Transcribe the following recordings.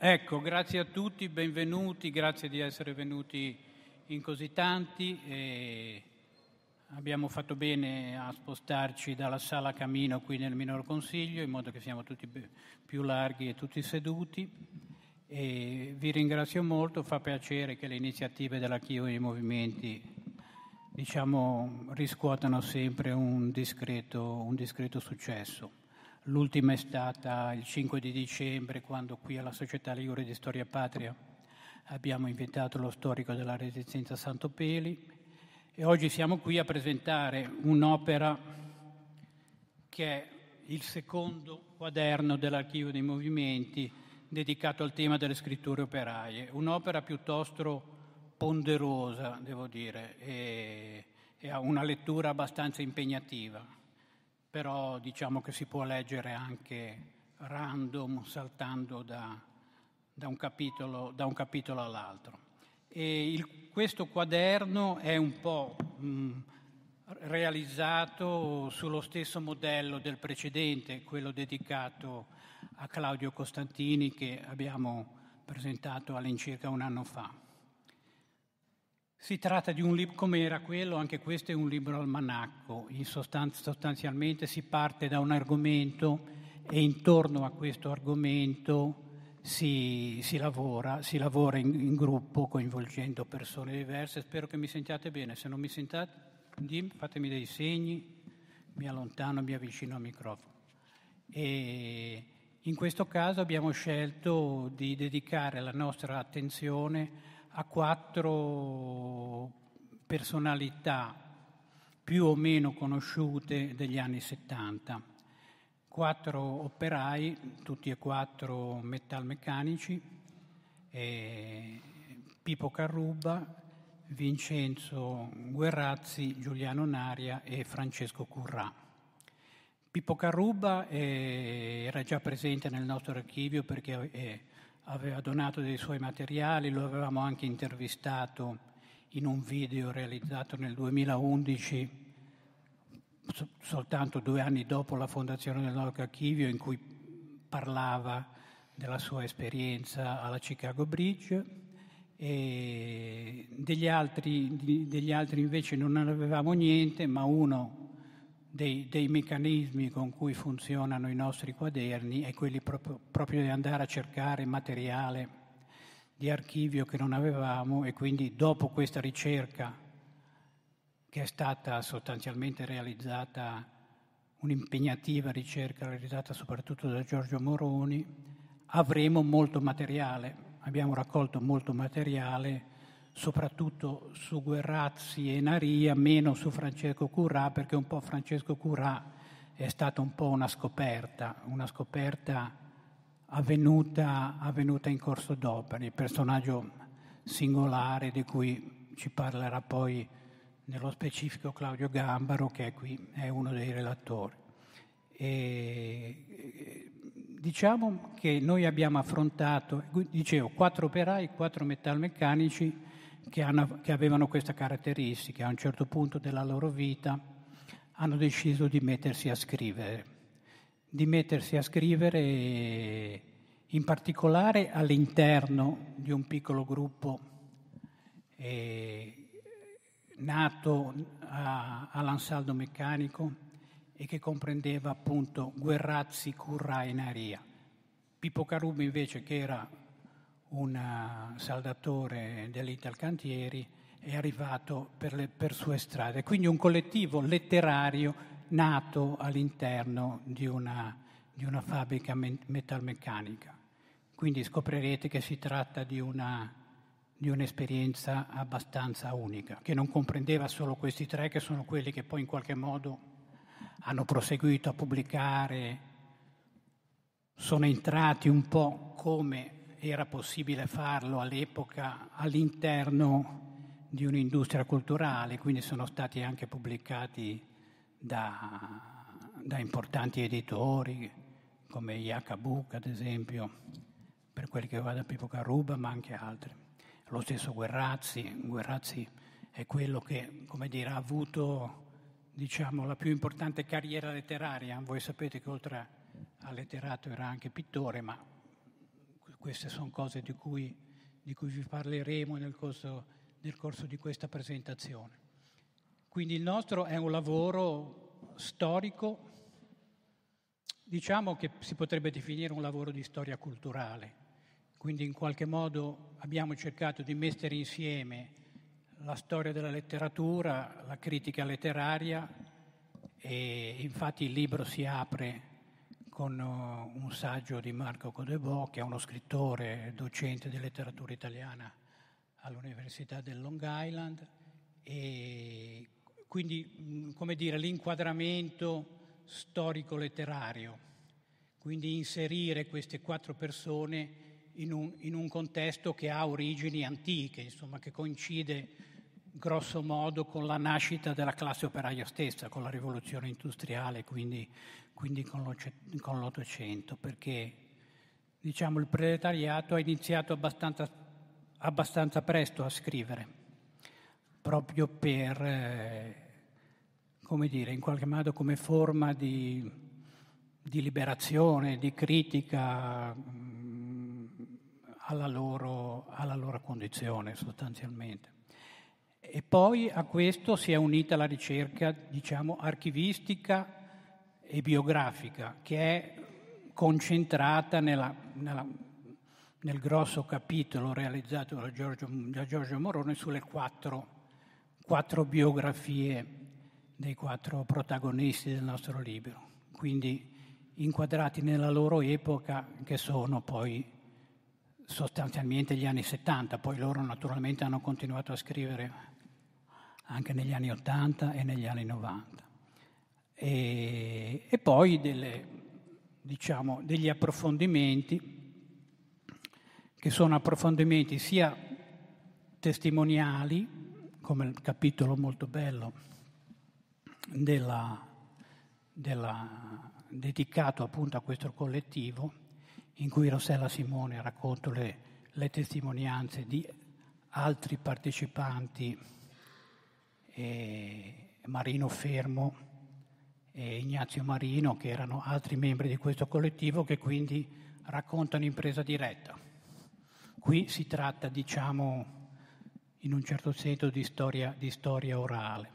Ecco, grazie a tutti, benvenuti, grazie di essere venuti in così tanti. E abbiamo fatto bene a spostarci dalla sala Camino qui nel minor consiglio, in modo che siamo tutti più larghi e tutti seduti. E vi ringrazio molto, fa piacere che le iniziative dell'Archivio dei Movimenti diciamo, riscuotano sempre un discreto, un discreto successo. L'ultima è stata il 5 di dicembre, quando qui alla Società Ligure di Storia Patria abbiamo invitato lo storico della Resistenza Santopeli e oggi siamo qui a presentare un'opera che è il secondo quaderno dell'Archivio dei Movimenti dedicato al tema delle scritture operaie, un'opera piuttosto ponderosa, devo dire, e, e ha una lettura abbastanza impegnativa però diciamo che si può leggere anche random, saltando da, da, un, capitolo, da un, capitolo, all'altro. Il, questo quaderno è un po' mh, realizzato sullo stesso modello del precedente, quello dedicato a Claudio Costantini che abbiamo presentato all'incirca un anno fa. Si tratta di un libro, come era quello, anche questo è un libro almanacco, in sostanza, sostanzialmente si parte da un argomento e intorno a questo argomento si, si lavora, si lavora in, in, gruppo coinvolgendo persone diverse. Spero che mi sentiate bene, se non mi sentate fatemi dei segni, mi allontano, mi avvicino al microfono. E in questo caso abbiamo scelto di dedicare la nostra attenzione a quattro personalità più o meno conosciute degli anni 70, quattro operai, tutti e quattro metalmeccanici, eh, Pippo Carruba, Vincenzo Guerrazzi, Giuliano Naria e Francesco Currà. Pippo Carruba eh, era già presente nel nostro archivio perché è aveva donato dei suoi materiali, lo avevamo anche intervistato in un video realizzato nel 2011, soltanto due anni dopo la fondazione del archivio, in cui parlava della sua esperienza alla Chicago Bridge. E degli altri, degli altri invece non avevamo niente, ma uno dei, dei, meccanismi con cui funzionano i nostri quaderni è quelli proprio, proprio di andare a cercare materiale di archivio che non avevamo e quindi dopo questa ricerca che è stata sostanzialmente realizzata, un'impegnativa ricerca realizzata soprattutto da Giorgio Moroni, avremo molto materiale. Abbiamo raccolto molto materiale soprattutto su Guerrazzi e Naria, meno su Francesco Currà, perché un po' Francesco Currà è stata un po' una scoperta, una scoperta avvenuta, avvenuta in corso d'opera, il personaggio singolare di cui ci parlerà poi nello specifico Claudio Gambaro, che è qui è uno dei relatori. E, diciamo che noi abbiamo affrontato, dicevo, quattro operai, quattro metalmeccanici, che, hanno, che avevano questa caratteristica, a un certo punto della loro vita hanno deciso di mettersi a scrivere, di mettersi a scrivere in particolare all'interno di un piccolo gruppo eh, nato a, all'ansaldo meccanico e che comprendeva appunto Guerrazzi, Curra e Naria. Pippo Carubi invece che era un eh, saldatore dell'Italcantieri, è arrivato per, le, per sue strade. Quindi un collettivo letterario nato all'interno di una, di una fabbrica metalmeccanica. Quindi scoprirete che si tratta di, una, di un'esperienza abbastanza unica, che non comprendeva solo questi tre, che sono quelli che poi in qualche modo hanno proseguito a pubblicare, sono entrati un po' come era possibile farlo all'epoca all'interno di un'industria culturale, quindi sono stati anche pubblicati da, da importanti editori come Iacabuc ad esempio, per quelli che va da Pippo Caruba, ma anche altri. Lo stesso Guerrazzi, Guerrazzi è quello che, dire, ha avuto diciamo, la più importante carriera letteraria. Voi sapete che oltre al letterato era anche pittore, ma queste sono cose di cui, di cui vi parleremo nel corso, nel corso di questa presentazione. Quindi il nostro è un lavoro storico, diciamo che si potrebbe definire un lavoro di storia culturale, quindi in qualche modo abbiamo cercato di mettere insieme la storia della letteratura, la critica letteraria e infatti il libro si apre con uh, un saggio di Marco Codebò, che è uno scrittore, docente di letteratura italiana all'Università del Long Island. E quindi come dire l'inquadramento storico-letterario, quindi inserire queste quattro persone in un, in un contesto che ha origini antiche, insomma, che coincide grosso modo con la nascita della classe operaia stessa, con la rivoluzione industriale, quindi, quindi con, l'Ottocento, perché diciamo, il proletariato ha iniziato abbastanza, abbastanza presto a scrivere, proprio per, eh, come dire, in qualche modo come forma di, di liberazione, di critica alla loro, alla loro condizione sostanzialmente. E poi a questo si è unita la ricerca, diciamo, archivistica e biografica, che è concentrata nella, nella, nel grosso capitolo realizzato da Giorgio, da Giorgio Morone sulle quattro, quattro, biografie dei quattro protagonisti del nostro libro, quindi inquadrati nella loro epoca, che sono poi sostanzialmente gli anni 70, poi loro naturalmente hanno continuato a scrivere anche negli anni 80 e negli anni 90. E, e poi delle, diciamo, degli approfondimenti, che sono approfondimenti sia testimoniali, come il capitolo molto bello della, della, dedicato appunto a questo collettivo, in cui Rossella Simone racconta le, le testimonianze di altri partecipanti, eh, Marino Fermo e Ignazio Marino, che erano altri membri di questo collettivo, che quindi raccontano in presa diretta. Qui si tratta, diciamo, in un certo senso di storia, di storia orale.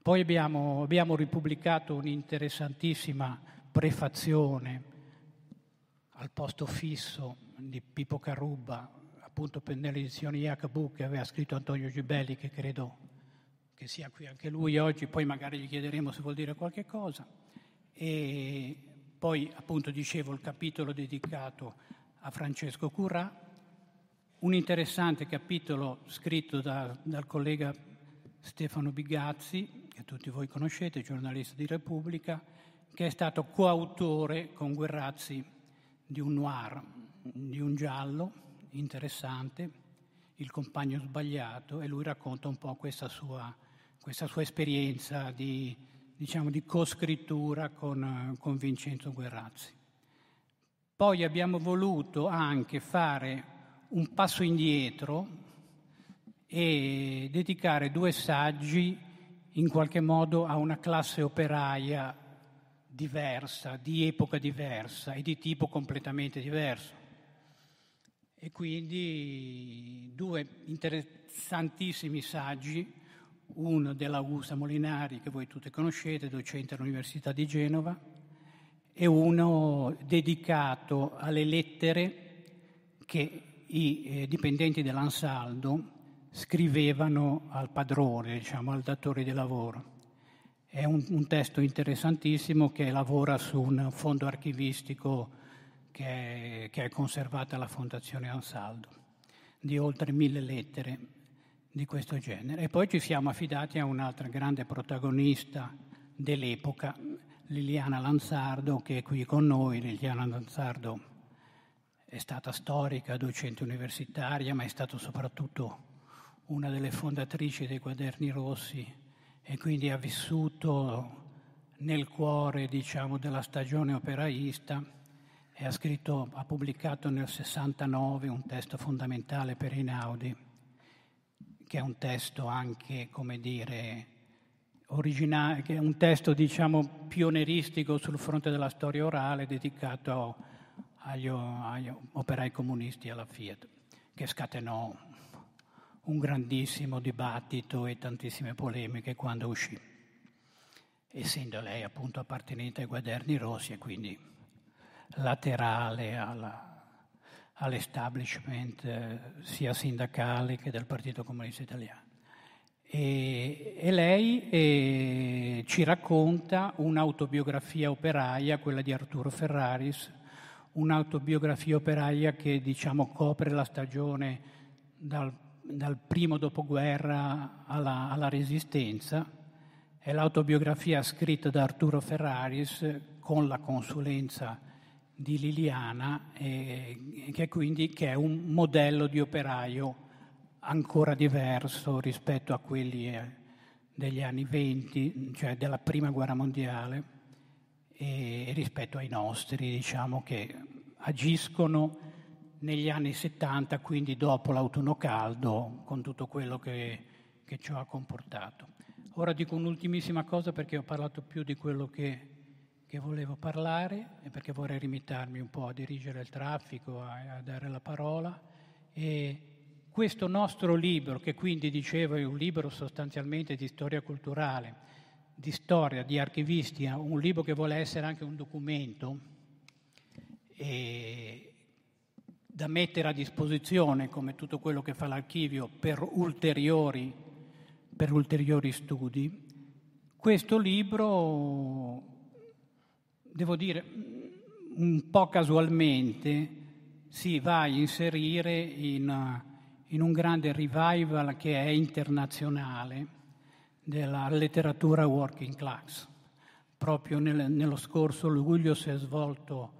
Poi abbiamo, abbiamo ripubblicato un'interessantissima prefazione al posto fisso di Pippo Carrubba, appunto per nelle edizioni Jacobu che aveva scritto Antonio Gibelli, che credo che sia qui anche lui oggi, poi magari gli chiederemo se vuol dire qualche cosa. E poi appunto dicevo il capitolo dedicato a Francesco Currà, un interessante capitolo scritto da, dal collega Stefano Bigazzi, che tutti voi conoscete, giornalista di Repubblica, che è stato coautore con Guerrazzi di un noir, di un giallo interessante, il compagno sbagliato, e lui racconta un po' questa sua, questa sua esperienza di, diciamo, di co-scrittura con, con Vincenzo Guerrazzi. Poi abbiamo voluto anche fare un passo indietro e dedicare due saggi in qualche modo a una classe operaia diversa, di epoca diversa e di tipo completamente diverso. E quindi due interessantissimi saggi, uno dell'Augusta Molinari, che voi tutti conoscete, docente all'Università di Genova, e uno dedicato alle lettere che i eh, dipendenti dell'Ansaldo scrivevano al padrone, diciamo, al datore di lavoro. È un, un, testo interessantissimo che lavora su un fondo archivistico che è, che è conservato alla Fondazione Ansaldo, di oltre mille lettere di questo genere. E poi ci siamo affidati a un'altra grande protagonista dell'epoca, Liliana Lanzardo, che è qui con noi. Liliana Lanzardo è stata storica, docente universitaria, ma è stata soprattutto una delle fondatrici dei Quaderni Rossi e quindi ha vissuto nel cuore diciamo, della stagione operaista e ha, scritto, ha pubblicato nel 69 un testo fondamentale per Inaudi, che è un testo anche, come dire, originale, che è un testo diciamo, pionieristico sul fronte della storia orale dedicato agli, agli operai comunisti alla Fiat, che scatenò un grandissimo dibattito e tantissime polemiche quando uscì, essendo lei appunto appartenente ai Guaderni Rossi e quindi laterale alla, all'establishment eh, sia sindacale che del Partito Comunista Italiano. E, e lei eh, ci racconta un'autobiografia operaia, quella di Arturo Ferraris, un'autobiografia operaia che diciamo copre la stagione dal dal primo dopoguerra alla, alla Resistenza. È l'autobiografia scritta da Arturo Ferraris con la consulenza di Liliana, eh, che, quindi, che è un modello di operaio ancora diverso rispetto a quelli eh, degli anni venti, cioè della prima guerra mondiale, e rispetto ai nostri, diciamo, che agiscono negli anni 70, quindi dopo l'autunno caldo, con tutto quello che, che ciò ha comportato. Ora dico un'ultimissima cosa perché ho parlato più di quello che, che volevo parlare e perché vorrei limitarmi un po' a dirigere il traffico, a, a dare la parola. E questo nostro libro, che quindi dicevo è un libro sostanzialmente di storia culturale, di storia, di archivistica, un libro che vuole essere anche un documento, da mettere a disposizione, come tutto quello che fa l'archivio, per ulteriori, per ulteriori studi. Questo libro, devo dire, un po' casualmente si va a inserire in, in un grande revival che è internazionale della letteratura working class. Proprio nel, nello scorso luglio si è svolto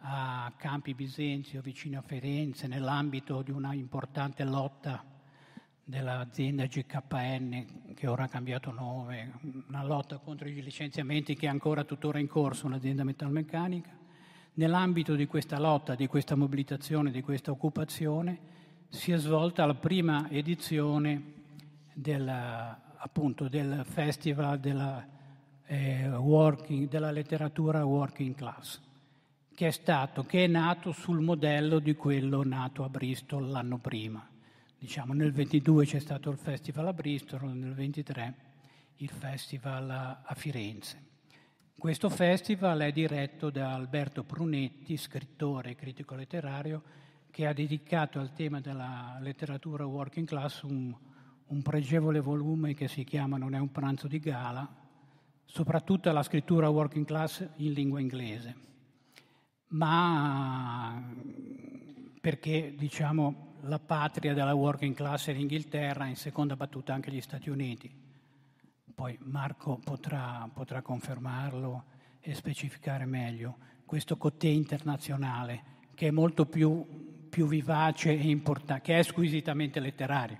a Campi Bisenzio, vicino a Firenze, nell'ambito di una importante lotta dell'azienda GKN, che ora ha cambiato nome, una lotta contro i licenziamenti che è ancora tuttora in corso, un'azienda metalmeccanica. Nell'ambito di questa lotta, di questa mobilitazione, di questa occupazione, si è svolta la prima edizione del, appunto, del Festival della, eh, working, della letteratura Working Class che è, stato, che è nato sul modello di quello nato a Bristol l'anno prima. Diciamo, nel 22 c'è stato il festival a Bristol, nel 23 il festival a Firenze. Questo festival è diretto da Alberto Prunetti, scrittore e critico letterario, che ha dedicato al tema della letteratura working class un, un pregevole volume che si chiama Non è un pranzo di gala, soprattutto alla scrittura working class in lingua inglese ma perché diciamo, la patria della working class è l'Inghilterra, in seconda battuta anche gli Stati Uniti. Poi Marco potrà, potrà confermarlo e specificare meglio questo cotè internazionale che è molto più, più vivace e importante, che è squisitamente letterario,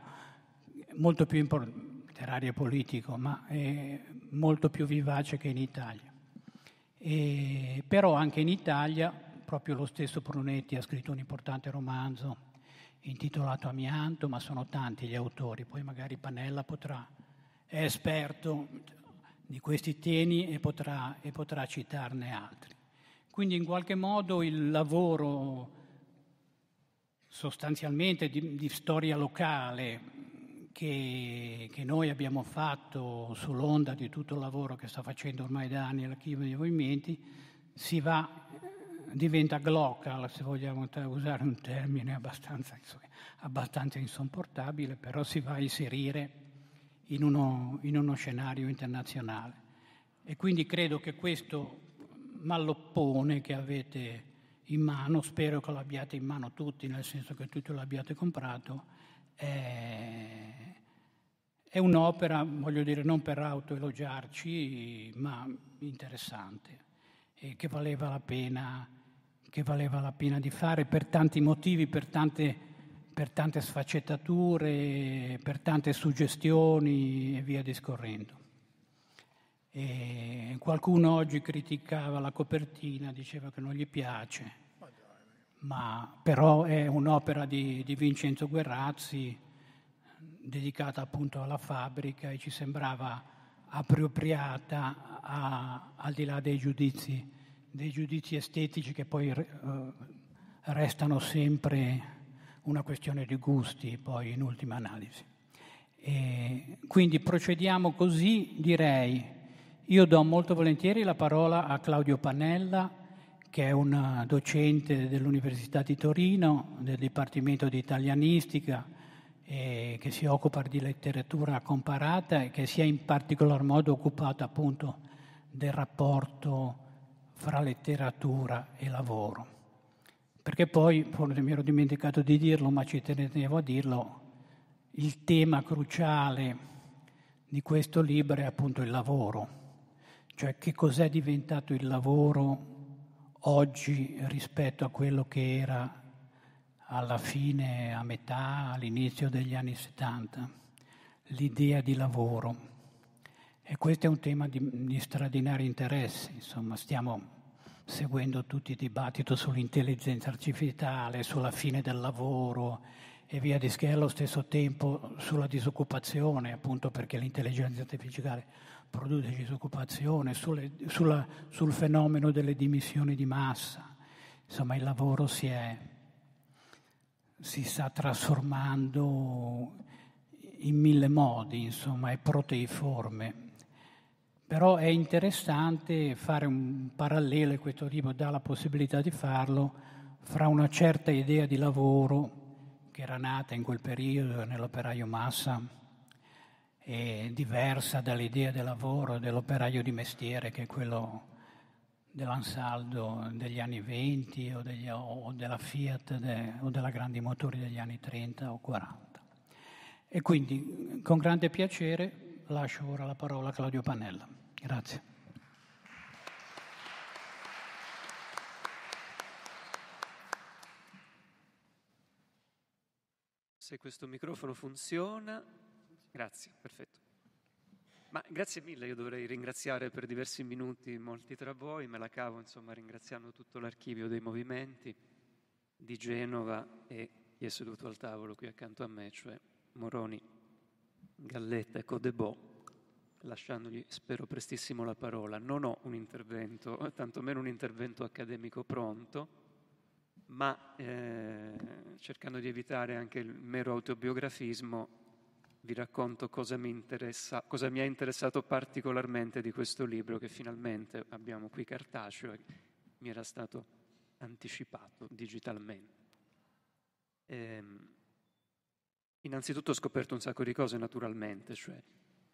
molto più importante, letterario e politico, ma è molto più vivace che in Italia. E, però anche in Italia proprio lo stesso Brunetti ha scritto un importante romanzo intitolato Amianto, ma sono tanti gli autori, poi magari Panella potrà, è esperto di questi temi e potrà, e potrà citarne altri. Quindi in qualche modo il lavoro sostanzialmente di, di storia locale che, che, noi abbiamo fatto sull'onda di tutto il lavoro che sta facendo ormai da anni l'archivio dei movimenti, si va, diventa glocal, se vogliamo usare un termine abbastanza, abbastanza insopportabile, però si va a inserire in uno, in uno scenario internazionale. E quindi credo che questo malloppone che avete in mano, spero che l'abbiate in mano tutti, nel senso che tutti l'abbiate comprato, è, è un'opera, voglio dire, non per autoelogiarci, ma interessante e che valeva la pena, che valeva la pena di fare per tanti motivi, per tante, per tante sfaccettature, per tante suggestioni e via discorrendo. E qualcuno oggi criticava la copertina, diceva che non gli piace ma però è un'opera di, di Vincenzo Guerrazzi dedicata appunto alla fabbrica e ci sembrava appropriata a, al di là dei giudizi, dei giudizi estetici che poi eh, restano sempre una questione di gusti, poi in ultima analisi. E quindi procediamo così, direi, io do molto volentieri la parola a Claudio Panella, che è un docente dell'Università di Torino, del Dipartimento di Italianistica, eh, che si occupa di letteratura comparata e che si è in particolar modo occupato appunto del rapporto fra letteratura e lavoro. Perché poi, forse mi ero dimenticato di dirlo, ma ci tenevo a dirlo, il tema cruciale di questo libro è appunto il lavoro, cioè che cos'è diventato il lavoro oggi rispetto a quello che era alla fine, a metà, all'inizio degli anni 70, l'idea di lavoro. E questo è un tema di, di straordinario interesse, insomma, stiamo seguendo tutti i dibattiti sull'intelligenza artificiale, sulla fine del lavoro e via di che allo stesso tempo sulla disoccupazione, appunto perché l'intelligenza artificiale produce disoccupazione, sulle, sulla, sul fenomeno delle dimissioni di massa. Insomma, il lavoro si, è, si sta trasformando in mille modi, insomma, è proteiforme. Però è interessante fare un parallelo, e questo libro dà la possibilità di farlo, fra una certa idea di lavoro che era nata in quel periodo nell'operaio massa è diversa dall'idea del lavoro dell'operaio di mestiere che è quello dell'ansaldo degli anni 20 o, degli, o della Fiat de, o della Grandi Motori degli anni 30 o 40. E quindi con grande piacere lascio ora la parola a Claudio Panella. Grazie. Se questo microfono funziona, grazie, perfetto. Ma grazie mille, io dovrei ringraziare per diversi minuti molti tra voi, me la cavo insomma ringraziando tutto l'archivio dei movimenti di Genova e chi è seduto al tavolo qui accanto a me, cioè Moroni, Galletta e Codebò lasciandogli, spero prestissimo la parola. Non ho un intervento, tantomeno un intervento accademico pronto, ma eh, cercando di evitare anche il mero autobiografismo, vi racconto cosa mi, cosa mi, ha interessato particolarmente di questo libro che finalmente abbiamo qui cartaceo e mi era stato anticipato digitalmente. Ehm, innanzitutto ho scoperto un sacco di cose naturalmente, cioè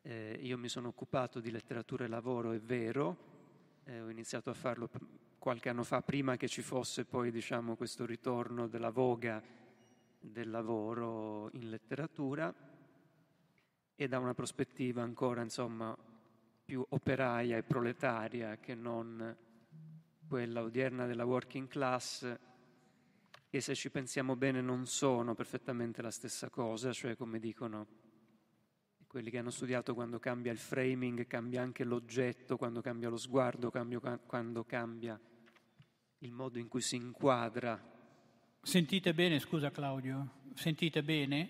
eh, io mi sono occupato di letteratura e lavoro, è vero, eh, ho iniziato a farlo qualche anno fa, prima che ci fosse poi diciamo, questo ritorno della voga del lavoro in letteratura. E da una prospettiva ancora insomma, più operaia e proletaria che non quella odierna della working class che se ci pensiamo bene non sono perfettamente la stessa cosa, cioè come dicono quelli che hanno studiato quando cambia il framing, cambia anche l'oggetto, quando cambia lo sguardo, cambia, quando cambia il modo in cui si inquadra. Sentite bene, scusa Claudio, sentite bene?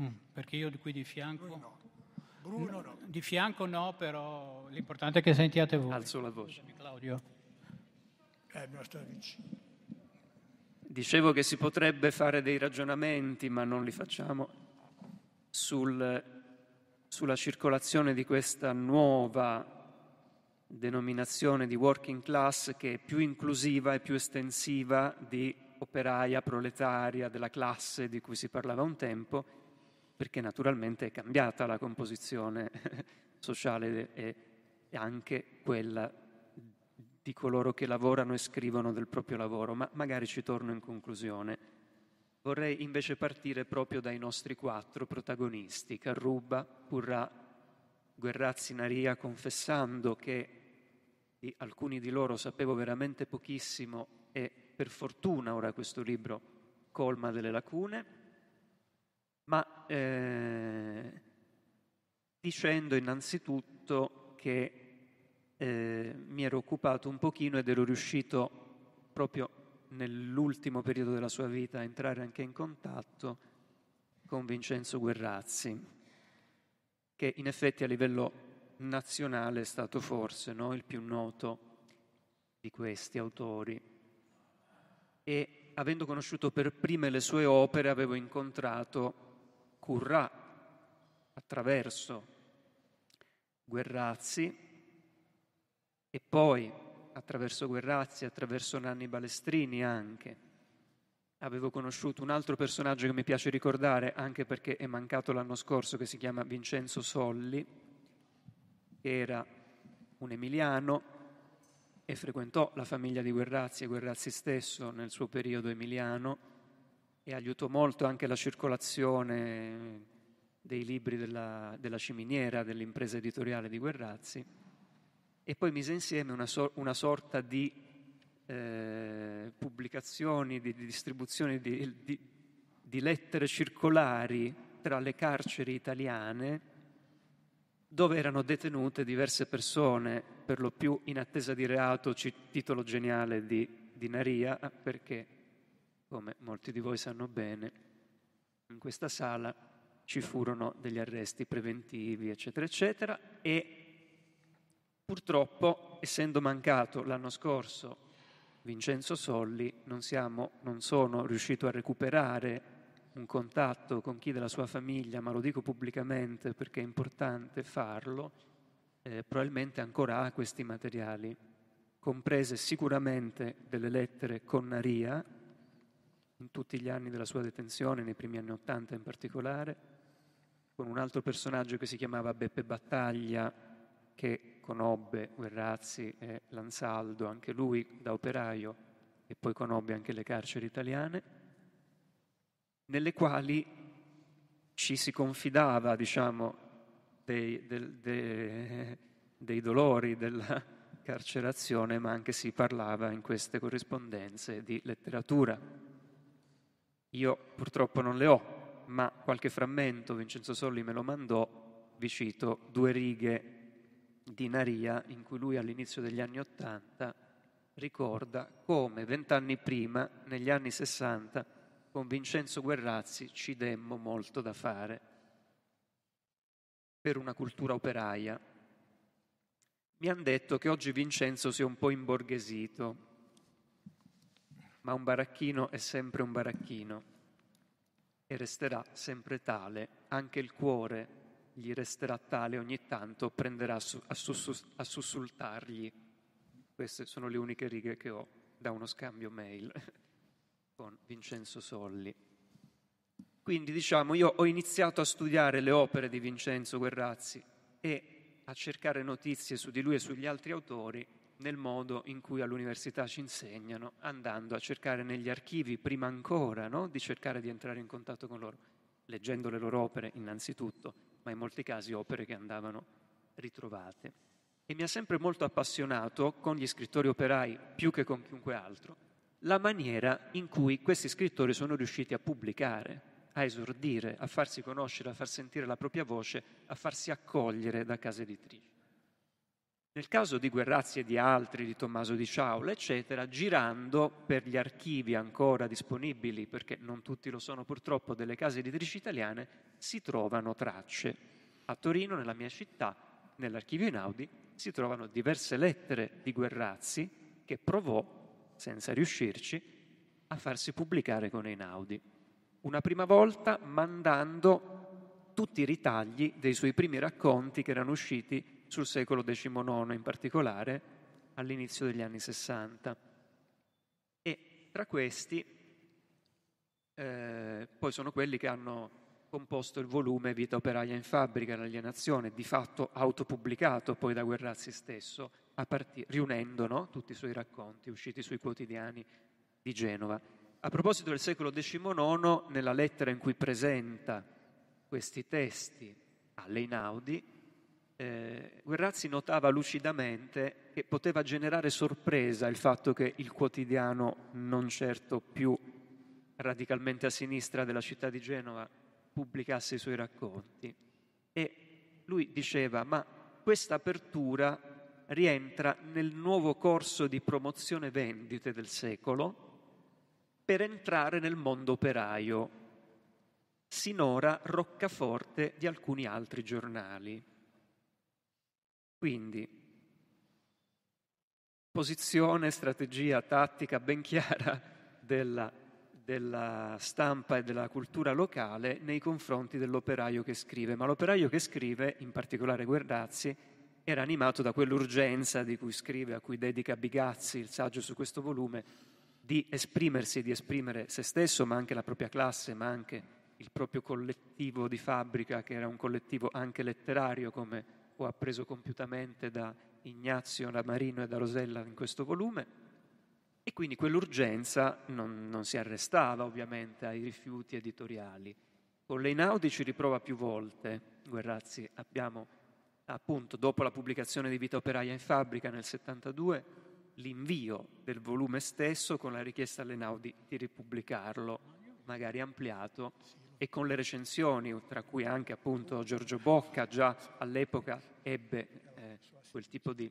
Mm, perché io qui di fianco... No. Bruno no. Di fianco no, però l'importante è che sentiate voi. Alzo la voce. Claudio. Eh, non sto vicino. Dicevo che si potrebbe fare dei ragionamenti, ma non li facciamo sul, sulla circolazione di questa nuova denominazione di working class che è più inclusiva e più estensiva di operaia, proletaria, della classe di cui si parlava un tempo, perché naturalmente è cambiata la composizione sociale e anche quella di coloro che lavorano e scrivono del proprio lavoro, ma magari ci torno in conclusione. Vorrei invece partire proprio dai nostri quattro protagonisti, Carruba, Purrà, Guerrazzi, Naria, confessando che di alcuni di loro sapevo veramente pochissimo e per fortuna ora questo libro colma delle lacune, ma eh, dicendo innanzitutto che eh, mi ero occupato un pochino ed ero riuscito proprio nell'ultimo periodo della sua vita entrare anche in contatto con Vincenzo Guerrazzi, che in effetti a livello nazionale è stato forse no, il più noto di questi autori. e avendo conosciuto per prime le sue opere avevo incontrato Currà attraverso Guerrazzi e poi attraverso Guerrazzi, attraverso Nanni Balestrini anche. Avevo conosciuto un altro personaggio che mi piace ricordare anche perché è mancato l'anno scorso che si chiama Vincenzo Solli, che era un emiliano e frequentò la famiglia di Guerrazzi e Guerrazzi stesso nel suo periodo emiliano e aiutò molto anche la circolazione dei libri della, della ciminiera dell'impresa editoriale di Guerrazzi e poi mise insieme una, so, una sorta di eh, pubblicazioni, di, di distribuzione di, di, di lettere circolari tra le carceri italiane dove erano detenute diverse persone, per lo più in attesa di reato, titolo geniale di, di Naria, perché, come molti di voi sanno bene, in questa sala ci furono degli arresti preventivi, eccetera, eccetera, e purtroppo, essendo mancato l'anno scorso Vincenzo Solli, non, siamo, non sono riuscito a recuperare un contatto con chi della sua famiglia, ma lo dico pubblicamente perché è importante farlo, eh, probabilmente ancora ha questi materiali, comprese sicuramente delle lettere con Naria, in tutti gli anni della sua detenzione, nei primi anni Ottanta in particolare, con un altro personaggio che si chiamava Beppe Battaglia, che conobbe Guerrazzi e Lanzaldo, anche lui da operaio, e poi conobbe anche le carceri italiane nelle quali ci si confidava, diciamo, dei, del, de, dei dolori della carcerazione, ma anche si parlava in queste corrispondenze di letteratura. Io purtroppo non le ho, ma qualche frammento Vincenzo Solli me lo mandò, vi cito due righe di Naria in cui lui all'inizio degli anni Ottanta ricorda come vent'anni prima, negli anni Sessanta, con Vincenzo Guerrazzi ci demmo molto da fare per una cultura operaia. Mi hanno detto che oggi Vincenzo si è un po' imborghesito, ma un baracchino è sempre un baracchino e resterà sempre tale, anche il cuore gli resterà tale ogni tanto, prenderà a, sussus- a sussultargli. Queste sono le uniche righe che ho da uno scambio mail. con Vincenzo Solli. Quindi diciamo, io ho iniziato a studiare le opere di Vincenzo Guerrazzi e a cercare notizie su di lui e sugli altri autori nel modo in cui all'università ci insegnano, andando a cercare negli archivi prima ancora no? di cercare di entrare in contatto con loro, leggendo le loro opere innanzitutto, ma in molti casi opere che andavano ritrovate. E mi ha sempre molto appassionato con gli scrittori operai più che con chiunque altro la maniera in cui questi scrittori sono riusciti a pubblicare, a esordire, a farsi conoscere, a far sentire la propria voce, a farsi accogliere da case editrici. Nel caso di Guerrazzi e di altri, di Tommaso di Ciaula, eccetera, girando per gli archivi ancora disponibili, perché non tutti lo sono purtroppo, delle case editrici italiane, si trovano tracce. A Torino, nella mia città, nell'archivio Inaudi, si trovano diverse lettere di Guerrazzi che provò senza riuscirci, a farsi pubblicare con Einaudi. Una prima volta mandando tutti i ritagli dei suoi primi racconti che erano usciti sul secolo XIX in particolare, all'inizio degli anni Sessanta. E tra questi eh, poi sono quelli che hanno composto il volume Vita operaia in fabbrica, l'alienazione, di fatto autopubblicato poi da Guerrazzi stesso, partire, riunendo no? tutti i suoi racconti usciti sui quotidiani di Genova. A proposito del secolo XIX, nella lettera in cui presenta questi testi all'Einaudi, eh, Guerrazzi notava lucidamente che poteva generare sorpresa il fatto che il quotidiano, non certo più radicalmente a sinistra della città di Genova, pubblicasse i suoi racconti. E lui diceva, ma questa apertura rientra nel nuovo corso di promozione vendite del secolo per entrare nel mondo operaio, sinora roccaforte di alcuni altri giornali. Quindi, posizione, strategia, tattica ben chiara della, della stampa e della cultura locale nei confronti dell'operaio che scrive. Ma l'operaio che scrive, in particolare Guerdazzi, era animato da quell'urgenza di cui scrive, a cui dedica Bigazzi il saggio su questo volume, di esprimersi, di esprimere se stesso, ma anche la propria classe, ma anche il proprio collettivo di fabbrica, che era un collettivo anche letterario, come ho appreso compiutamente da Ignazio, da Marino e da Rosella in questo volume. E quindi quell'urgenza non, non si arrestava ovviamente ai rifiuti editoriali. Con Leinaudi ci riprova più volte, Guerrazzi, abbiamo appunto dopo la pubblicazione di Vita Operaia in fabbrica nel 72 l'invio del volume stesso con la richiesta a Lenaudi di ripubblicarlo, magari ampliato, e con le recensioni, tra cui anche appunto Giorgio Bocca già all'epoca ebbe eh, quel tipo di,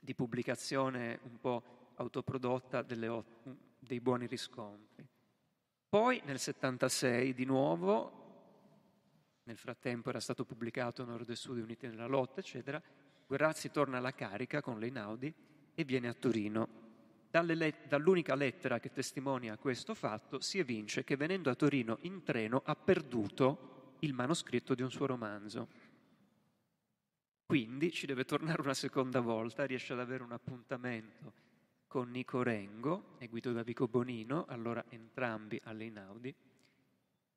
di, pubblicazione un po' autoprodotta delle, dei buoni riscontri. Poi nel 76 di nuovo nel frattempo era stato pubblicato Nord e Sud uniti nella lotta, eccetera. Guerrazzi torna alla carica con l'Einaudi e viene a Torino. Let- dall'unica lettera che testimonia questo fatto si evince che venendo a Torino in treno ha perduto il manoscritto di un suo romanzo. Quindi ci deve tornare una seconda volta, riesce ad avere un appuntamento con Nico Rengo e Guido da Vico Bonino, allora entrambi all'Einaudi,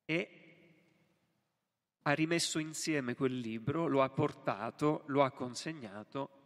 e ha rimesso insieme quel libro, lo ha portato, lo ha consegnato.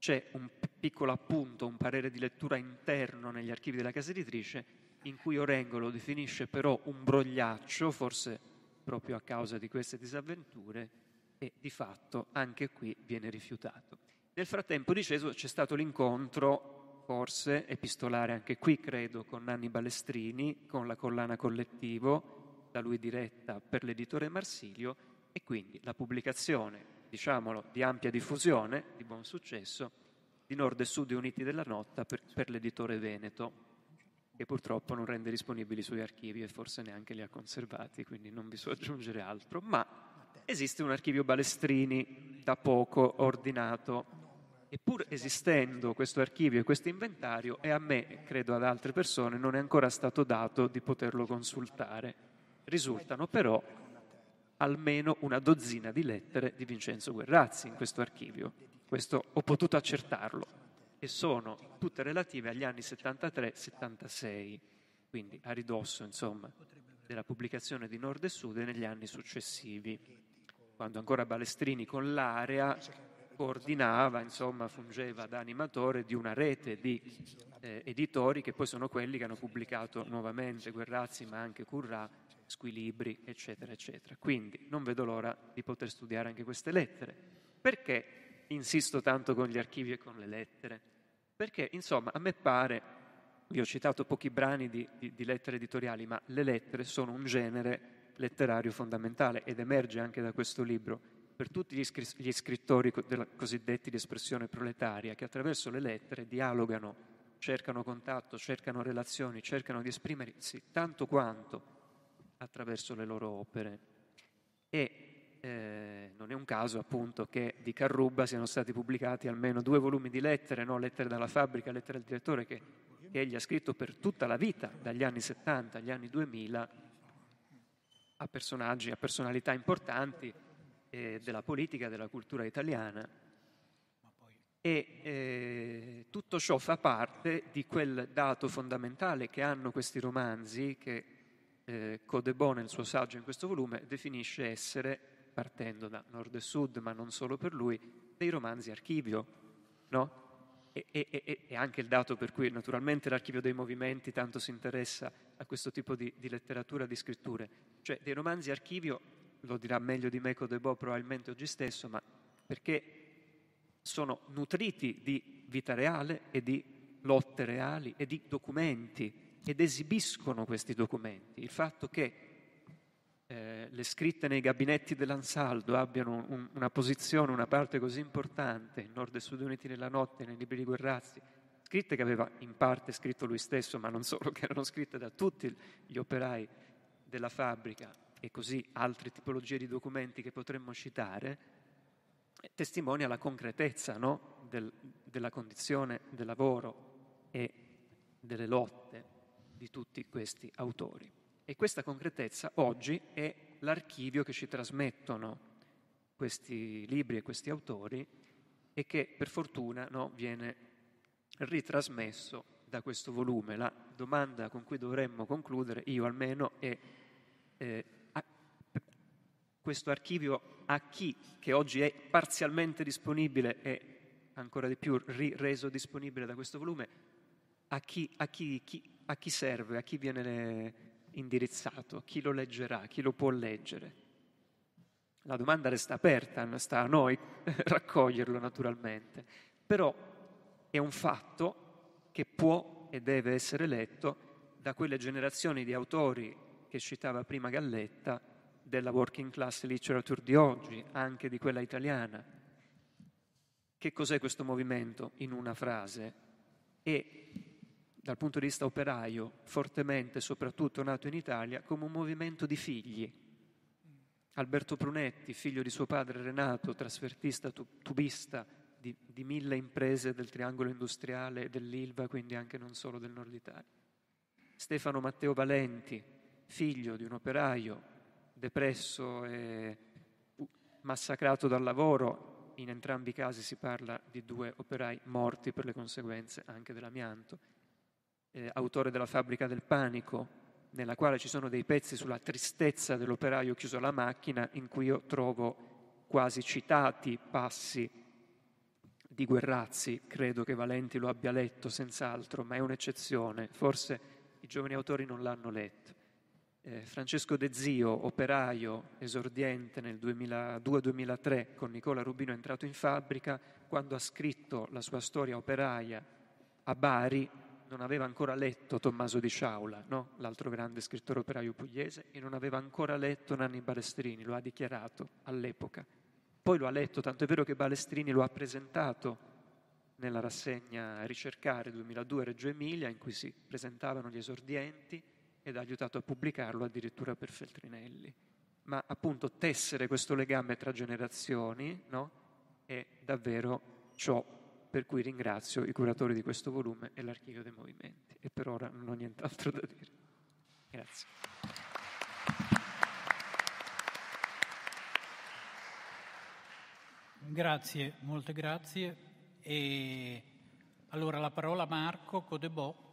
C'è un piccolo appunto, un parere di lettura interno negli archivi della casa editrice in cui Orengo lo definisce però un brogliaccio, forse proprio a causa di queste disavventure, e di fatto anche qui viene rifiutato. Nel frattempo, dicevo, c'è stato l'incontro, forse epistolare anche qui, credo, con Nanni Balestrini, con la collana collettivo, da lui diretta per l'editore Marsilio e quindi la pubblicazione, diciamolo, di ampia diffusione, di buon successo, di Nord e Sud uniti della Notta per, per l'editore Veneto, che purtroppo non rende disponibili i suoi archivi e forse neanche li ha conservati, quindi non vi so aggiungere altro, ma esiste un archivio Balestrini da poco ordinato e pur esistendo questo archivio e questo inventario, e a me, credo ad altre persone, non è ancora stato dato di poterlo consultare. Risultano però almeno una dozzina di lettere di Vincenzo Guerrazzi in questo archivio. Questo ho potuto accertarlo e sono tutte relative agli anni 73-76, quindi a ridosso, insomma, della pubblicazione di Nord e Sud e negli anni successivi, quando ancora Balestrini con l'area coordinava, insomma, fungeva da animatore di una rete di eh, editori che poi sono quelli che hanno pubblicato nuovamente Guerrazzi ma anche Currà squilibri, eccetera, eccetera. Quindi non vedo l'ora di poter studiare anche queste lettere. Perché insisto tanto con gli archivi e con le lettere? Perché, insomma, a me pare, vi ho citato pochi brani di, di, di lettere editoriali, ma le lettere sono un genere letterario fondamentale ed emerge anche da questo libro per tutti gli, scr- gli scrittori della, cosiddetti di espressione proletaria che attraverso le lettere dialogano, cercano contatto, cercano relazioni, cercano di esprimersi tanto quanto attraverso le loro opere. E eh, non è un caso appunto che di Carruba siano stati pubblicati almeno due volumi di lettere, no? lettere dalla fabbrica, lettere al direttore, che, che egli ha scritto per tutta la vita, dagli anni 70 agli anni 2000, a personaggi, a personalità importanti eh, della politica della cultura italiana. E eh, tutto ciò fa parte di quel dato fondamentale che hanno questi romanzi, che eh, Codebò nel suo saggio in questo volume definisce essere, partendo da nord e sud, ma non solo per lui, dei romanzi archivio, no? E, e, e, anche il dato per cui naturalmente l'archivio dei movimenti tanto si interessa a questo tipo di, di letteratura, di scritture, cioè dei romanzi archivio, lo dirà meglio di me Codebò probabilmente oggi stesso, ma perché sono nutriti di vita reale e di lotte reali e di documenti ed esibiscono questi documenti. Il fatto che eh, le scritte nei gabinetti dell'Ansaldo abbiano un, una posizione, una parte così importante, Nord e Sud Uniti nella notte, nei libri di Guerrazzi, scritte che aveva in parte scritto lui stesso, ma non solo, che erano scritte da tutti gli operai della fabbrica e così altre tipologie di documenti che potremmo citare, testimonia la concretezza no? Del, della condizione del lavoro e delle lotte di tutti questi autori. E questa concretezza oggi è l'archivio che ci trasmettono questi libri e questi autori e che per fortuna no, viene ritrasmesso da questo volume. La domanda con cui dovremmo concludere, io almeno, è eh, questo archivio a chi, che oggi è parzialmente disponibile e ancora di più reso disponibile da questo volume, a chi, a chi, chi, a chi serve, a chi viene indirizzato, chi lo leggerà, chi lo può leggere. La domanda resta aperta, sta a noi raccoglierlo naturalmente, però è un fatto che può e deve essere letto da quelle generazioni di autori che citava prima Galletta, della working class literature di oggi, anche di quella italiana. Che cos'è questo movimento in una frase? È, dal punto di vista operaio, fortemente, soprattutto nato in Italia, come un movimento di figli. Alberto Prunetti, figlio di suo padre Renato, trasfertista tubista di, di mille imprese del triangolo industriale dell'Ilva, quindi anche non solo del nord Italia. Stefano Matteo Valenti, figlio di un operaio depresso e massacrato dal lavoro, in entrambi i casi si parla di due operai morti per le conseguenze anche dell'amianto, eh, autore della fabbrica del panico, nella quale ci sono dei pezzi sulla tristezza dell'operaio chiuso alla macchina, in cui io trovo quasi citati passi di Guerrazzi, credo che Valenti lo abbia letto senz'altro, ma è un'eccezione, forse i giovani autori non l'hanno letto. Eh, Francesco De Zio, operaio, esordiente nel 2002-2003 con Nicola Rubino entrato in fabbrica, quando ha scritto la sua storia operaia a Bari non aveva ancora letto Tommaso di Sciaula, no? l'altro grande scrittore operaio pugliese, e non aveva ancora letto Nanni Balestrini, lo ha dichiarato all'epoca. Poi lo ha letto, tanto è vero che Balestrini lo ha presentato nella rassegna Ricercare 2002 Reggio Emilia, in cui si presentavano gli esordienti, ed ha aiutato a pubblicarlo addirittura per Feltrinelli. Ma appunto tessere questo legame tra generazioni no? è davvero ciò per cui ringrazio i curatori di questo volume e l'Archivio dei Movimenti. E per ora non ho nient'altro da dire. Grazie. Grazie, molte grazie. E allora la parola a Marco Codebò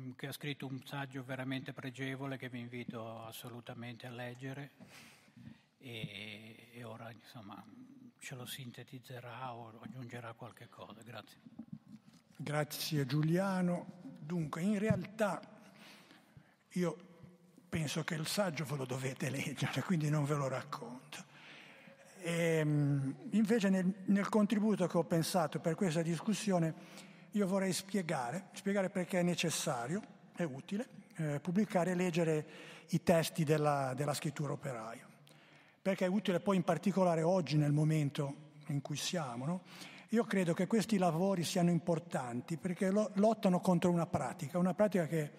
Mm, che ha scritto un saggio veramente pregevole che vi invito assolutamente a leggere e, e ora insomma ce lo sintetizzerà o aggiungerà qualche cosa. Grazie. Grazie Giuliano. Dunque, in realtà io penso che il saggio ve lo dovete leggere, quindi non ve lo racconto. E, ehm, invece nel, nel contributo che ho pensato per questa discussione io vorrei spiegare, spiegare perché è necessario, è utile, eh, pubblicare e leggere i testi della, della scrittura operaia. Perché è utile poi in particolare oggi nel momento in cui siamo. No? Io credo che questi lavori siano importanti perché lo, lottano contro una pratica, una pratica che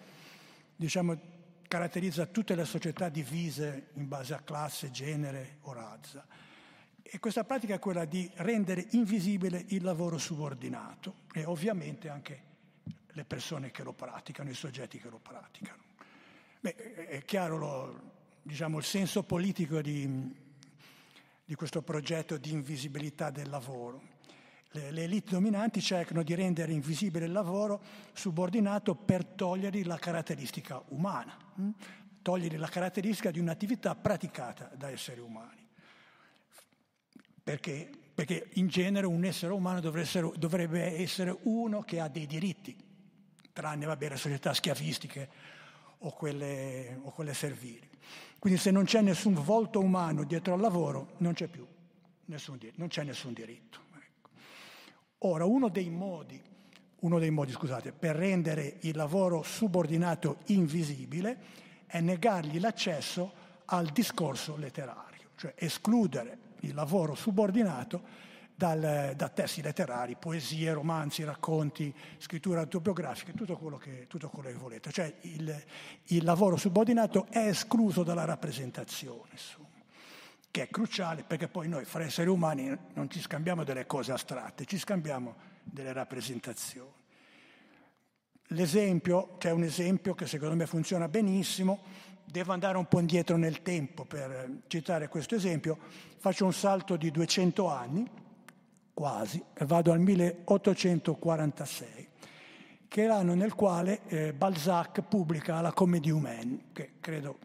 diciamo, caratterizza tutte le società divise in base a classe, genere o razza e questa pratica è quella di rendere invisibile il lavoro subordinato e ovviamente anche le persone che lo praticano, i soggetti che lo praticano. Beh, è chiaro lo, diciamo, il senso politico di, di, questo progetto di invisibilità del lavoro. Le, le elite dominanti cercano di rendere invisibile il lavoro subordinato per togliergli la caratteristica umana, hm? togliergli la caratteristica di un'attività praticata da esseri umani. Perché? Perché in genere un essere umano dovrebbe essere uno che ha dei diritti, tranne vabbè, le società schiavistiche o quelle, o quelle servili. Quindi se non c'è nessun volto umano dietro al lavoro, non c'è più nessun, non c'è nessun diritto. Ecco. Ora, uno dei modi, uno dei modi scusate, per rendere il lavoro subordinato invisibile è negargli l'accesso al discorso letterario, cioè escludere il lavoro subordinato dal, da testi letterari, poesie, romanzi, racconti, scrittura autobiografica, tutto quello che, tutto quello che volete. Cioè il, il, lavoro subordinato è escluso dalla rappresentazione, insomma, che è cruciale perché poi noi fra esseri umani non ci scambiamo delle cose astratte, ci scambiamo delle rappresentazioni. l'esempio, che è un esempio che secondo me funziona benissimo, devo andare un po' indietro nel tempo per citare questo esempio, faccio un salto di 200 anni, quasi, vado al 1846, che è l'anno nel quale eh, Balzac pubblica la Comédie Humaine, che credo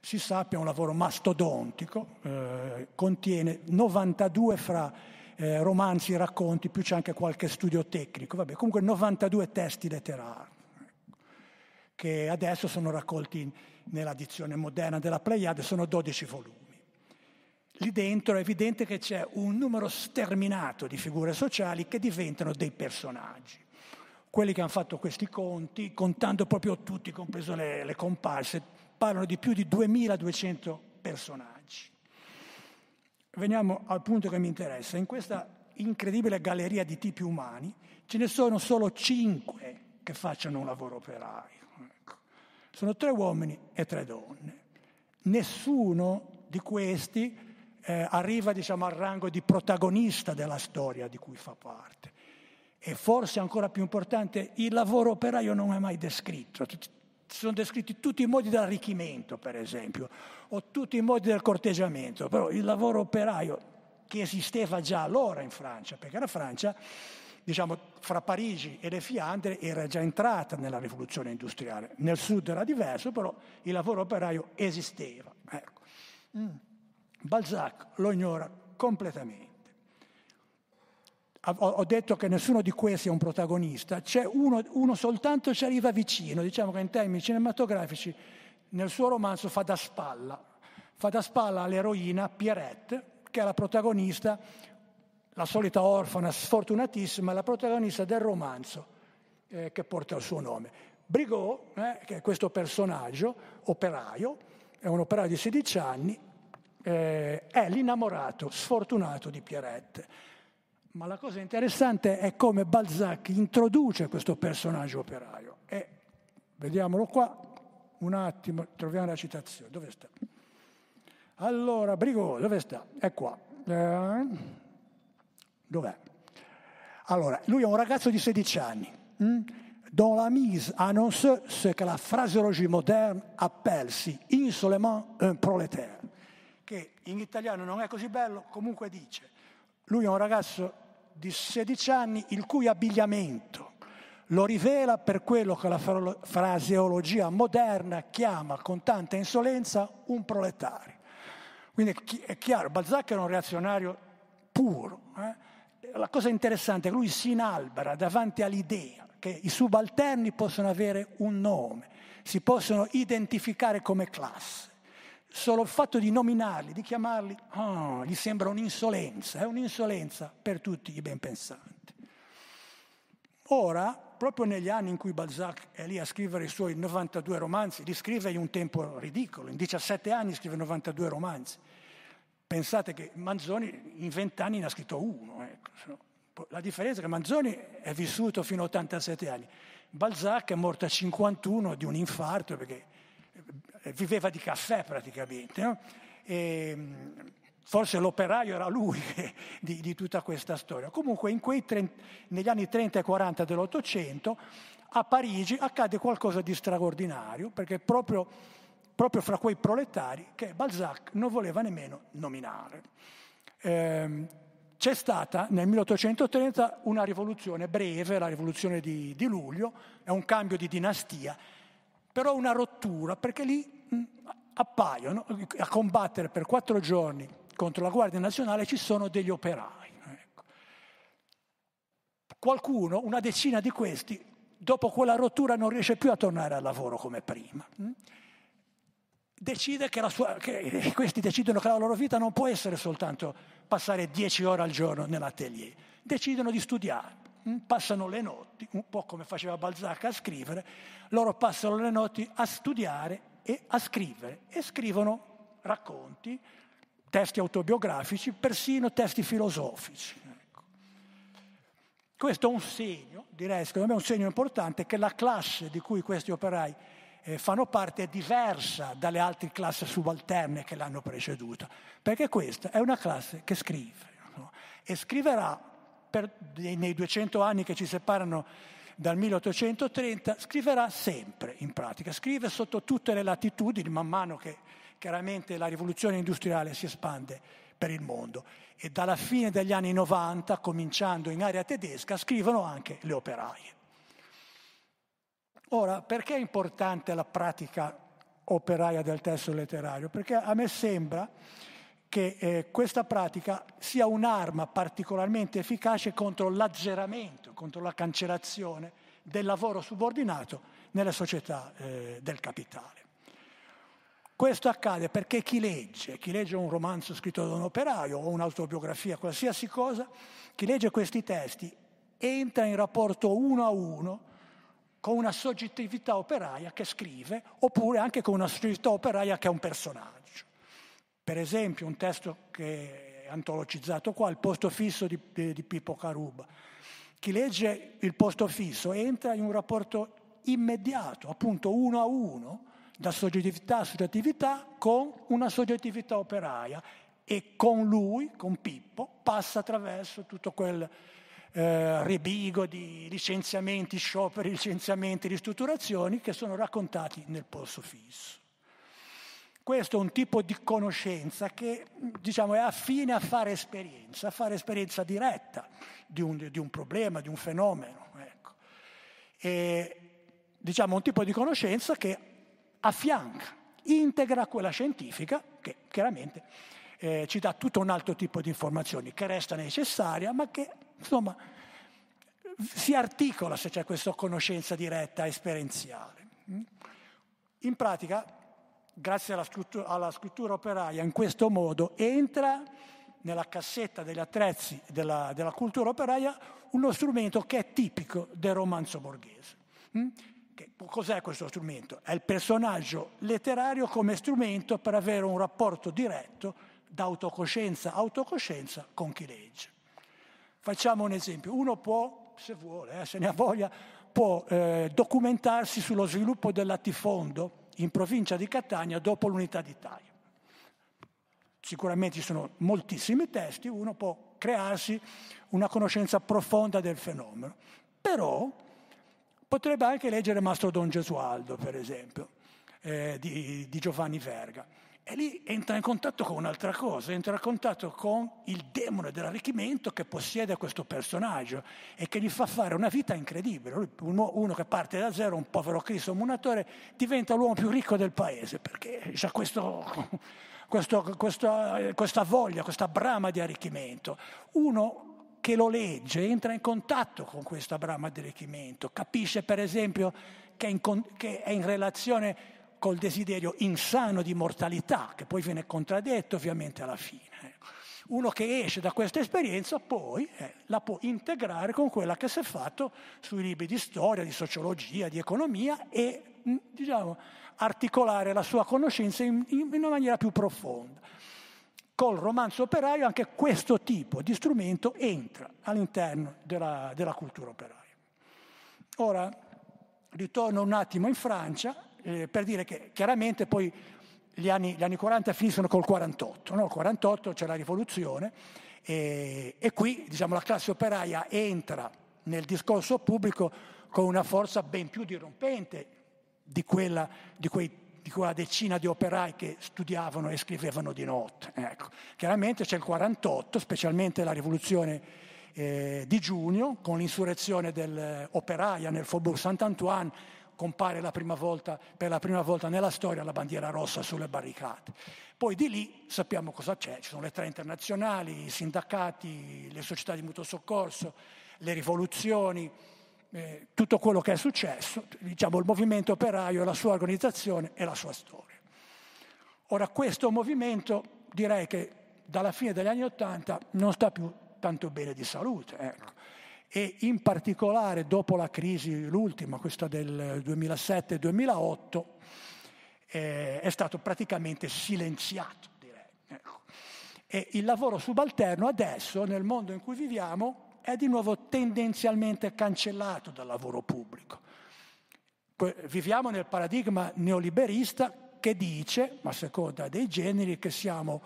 si sappia è un lavoro mastodontico, eh, contiene 92 fra eh, romanzi racconti, più c'è anche qualche studio tecnico, vabbè, comunque 92 testi letterari, che adesso sono raccolti nella dizione moderna della Pleiade, sono 12 volumi. Lì dentro è evidente che c'è un numero sterminato di figure sociali che diventano dei personaggi. Quelli che hanno fatto questi conti, contando proprio tutti, compreso le, le comparse, parlano di più di 2200 personaggi. Veniamo al punto che mi interessa. In questa incredibile galleria di tipi umani ce ne sono solo cinque che facciano un lavoro operaio. Ecco. Sono tre uomini e tre donne. Nessuno di questi eh, arriva diciamo, al rango di protagonista della storia di cui fa parte. E forse ancora più importante, il lavoro operaio non è mai descritto sono descritti tutti i modi dell'arricchimento, per esempio, o tutti i modi del corteggiamento, però il lavoro operaio che esisteva già allora in Francia, perché la Francia, diciamo, fra Parigi e le Fiandre era già entrata nella rivoluzione industriale. Nel sud era diverso, però il lavoro operaio esisteva. Ecco. Mm. Balzac lo ignora completamente ho detto che nessuno di questi è un protagonista, c'è uno, uno soltanto ci arriva vicino, diciamo che in termini cinematografici nel suo romanzo fa da spalla, fa da spalla all'eroina Pierrette, che è la protagonista, la solita orfana sfortunatissima, la protagonista del romanzo eh, che porta il suo nome. Brigot, eh, che è questo personaggio, operaio, è un operaio di 16 anni, eh, è l'innamorato sfortunato di Pierrette ma la cosa interessante è come Balzac introduce questo personaggio operaio. E vediamolo qua, un attimo, troviamo la citazione. Dove sta? Allora, Brigot, dove sta? È qua. Eh, dov'è? Allora, lui è un ragazzo di 16 anni, hm? dont la mise annonce ce que la phraseologie moderne appelle si insolemment un prolétaire, che in italiano non è così bello, comunque dice, lui è un ragazzo di 16 anni il cui abbigliamento lo rivela per quello che la fraseologia moderna chiama con tanta insolenza un proletario. Quindi è chiaro, Balzac era un reazionario puro. Eh? La cosa interessante è che lui si inalbera davanti all'idea che i subalterni possono avere un nome, si possono identificare come classe solo il fatto di nominarli, di chiamarli, oh, gli sembra un'insolenza, è un'insolenza per tutti i ben pensanti. Ora, proprio negli anni in cui Balzac è lì a scrivere i suoi 92 romanzi, li scrive in un tempo ridicolo, in 17 anni scrive 92 romanzi. Pensate che Manzoni in 20 anni ne ha scritto uno. Ecco. La differenza è che Manzoni è vissuto fino a 87 anni, Balzac è morto a 51 di un infarto perché viveva di caffè praticamente. No? E, forse l'operaio era lui di, di, tutta questa storia. Comunque 30, negli anni 30 e 40 dell'Ottocento a Parigi accade qualcosa di straordinario, perché proprio, proprio fra quei proletari che Balzac non voleva nemmeno nominare. Eh, c'è stata nel 1830 una rivoluzione breve, la rivoluzione di, di luglio, è un cambio di dinastia, però una rottura, perché lì appaiono a combattere per quattro giorni contro la Guardia Nazionale ci sono degli operai. Ecco. Qualcuno, una decina di questi, dopo quella rottura non riesce più a tornare al lavoro come prima. Decide che, sua, che questi decidono che la loro vita non può essere soltanto passare dieci ore al giorno nell'atelier, decidono di studiare Mm, passano le notti, un po' come faceva Balzac a scrivere, loro passano le notti a studiare e a scrivere e scrivono racconti, testi autobiografici, persino testi filosofici. Ecco. Questo è un segno, direi secondo me un segno importante, che la classe di cui questi operai eh, fanno parte è diversa dalle altre classi subalterne che l'hanno preceduta, perché questa è una classe che scrive no? e scriverà per, nei 200 anni che ci separano dal 1830, scriverà sempre in pratica, scrive sotto tutte le latitudini man mano che chiaramente la rivoluzione industriale si espande per il mondo e dalla fine degli anni 90, cominciando in area tedesca, scrivono anche le operaie. Ora, perché è importante la pratica operaia del testo letterario? Perché a me sembra che eh, questa pratica sia un'arma particolarmente efficace contro l'azzeramento, contro la cancellazione del lavoro subordinato nelle società eh, del capitale. Questo accade perché chi legge, chi legge un romanzo scritto da un operaio o un'autobiografia, qualsiasi cosa, chi legge questi testi entra in rapporto uno a uno con una soggettività operaia che scrive, oppure anche con una soggettività operaia che è un personaggio. Per esempio un testo che è antologizzato qua, il posto fisso di, di Pippo Caruba. Chi legge il posto fisso entra in un rapporto immediato, appunto uno a uno, da soggettività a soggettività con una soggettività operaia e con lui, con Pippo, passa attraverso tutto quel eh, ribigo di licenziamenti, scioperi, licenziamenti, ristrutturazioni che sono raccontati nel posto fisso. Questo è un tipo di conoscenza che diciamo, è affine a fare esperienza, a fare esperienza diretta di un, di un problema, di un fenomeno. Ecco. E, diciamo un tipo di conoscenza che affianca, integra quella scientifica, che chiaramente eh, ci dà tutto un altro tipo di informazioni che resta necessaria, ma che insomma si articola se c'è questa conoscenza diretta esperienziale. In pratica grazie alla scrittura, alla scrittura operaia, in questo modo entra nella cassetta degli attrezzi della, della, cultura operaia uno strumento che è tipico del romanzo borghese. Mm? Che, cos'è questo strumento? È il personaggio letterario come strumento per avere un rapporto diretto da autocoscienza a autocoscienza con chi legge. Facciamo un esempio. Uno può, se vuole, eh, se ne ha voglia, può eh, documentarsi sullo sviluppo del latifondo in provincia di Catania dopo l'unità d'Italia. Sicuramente ci sono moltissimi testi, uno può crearsi una conoscenza profonda del fenomeno, però potrebbe anche leggere Mastro Don Gesualdo, per esempio, eh, di, di Giovanni Verga e lì entra in contatto con un'altra cosa, entra in contatto con il demone dell'arricchimento che possiede questo personaggio e che gli fa fare una vita incredibile. Uno che parte da zero, un povero Cristo munatore, diventa l'uomo più ricco del paese perché ha questo, questo, questa, questa voglia, questa brama di arricchimento. Uno che lo legge entra in contatto con questa brama di arricchimento, capisce per esempio che è in, che è in relazione col desiderio insano di mortalità, che poi viene contraddetto ovviamente alla fine. Uno che esce da questa esperienza poi eh, la può integrare con quella che si è fatto sui libri di storia, di sociologia, di economia e diciamo, articolare la sua conoscenza in, in una maniera più profonda. Col romanzo operaio anche questo tipo di strumento entra all'interno della, della cultura operaia. Ora ritorno un attimo in Francia eh, per dire che chiaramente poi gli anni, gli anni 40 finiscono col 48, no? il 48 c'è la rivoluzione e, e qui diciamo, la classe operaia entra nel discorso pubblico con una forza ben più dirompente di quella, di, quei, di quella decina di operai che studiavano e scrivevano di notte. Ecco. Chiaramente c'è il 48, specialmente la rivoluzione eh, di giugno, con l'insurrezione dell'operaia nel Faubourg Saint-Antoine, compare la volta, per la prima volta nella storia la bandiera rossa sulle barricate. Poi di lì sappiamo cosa c'è, ci sono le tre internazionali, i sindacati, le società di mutuo soccorso, le rivoluzioni, eh, tutto quello che è successo, diciamo il movimento operaio, la sua organizzazione e la sua storia. Ora questo movimento direi che dalla fine degli anni Ottanta non sta più tanto bene di salute. Ecco e in particolare dopo la crisi, l'ultima, questa del 2007-2008, eh, è stato praticamente silenziato, direi. Ecco. E il lavoro subalterno adesso, nel mondo in cui viviamo, è di nuovo tendenzialmente cancellato dal lavoro pubblico. Viviamo nel paradigma neoliberista che dice, a seconda dei generi, che siamo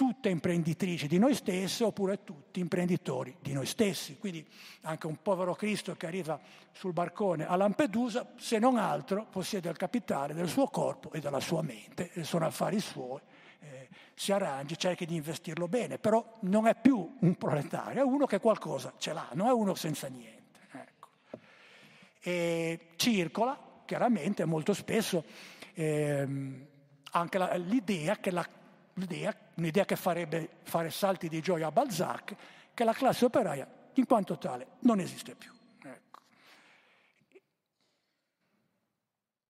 tutte imprenditrici di noi stessi oppure tutti imprenditori di noi stessi. Quindi anche un povero Cristo che arriva sul barcone a Lampedusa, se non altro, possiede il capitale del suo corpo e della sua mente, e sono affari suoi, eh, si arrangi, cerchi di investirlo bene, però non è più un proletario, è uno che qualcosa ce l'ha, non è uno senza niente. Ecco. E circola chiaramente molto spesso ehm, anche la, l'idea che la l'idea, un'idea che farebbe fare salti di gioia a Balzac, che la classe operaia, in quanto tale, non esiste più. Ecco.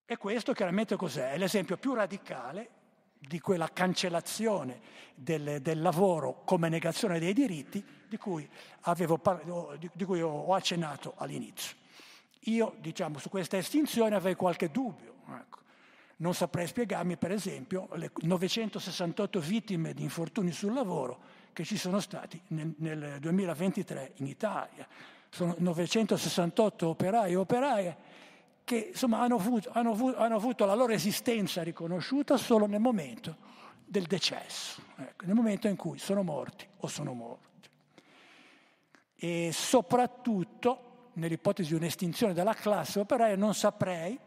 E questo chiaramente cos'è? È l'esempio più radicale di quella cancellazione del, del lavoro come negazione dei diritti di cui, avevo, di, di cui ho accennato all'inizio. Io, diciamo, su questa estinzione avrei qualche dubbio. Ecco non saprei spiegarmi, per esempio, le 968 vittime di infortuni sul lavoro che ci sono stati nel, nel 2023 in Italia. Sono 968 operai e operaie che insomma, hanno, avuto, hanno, avuto, hanno, avuto, la loro esistenza riconosciuta solo nel momento del decesso, ecco, nel momento in cui sono morti o sono morti. E soprattutto, nell'ipotesi di un'estinzione della classe operaia, non saprei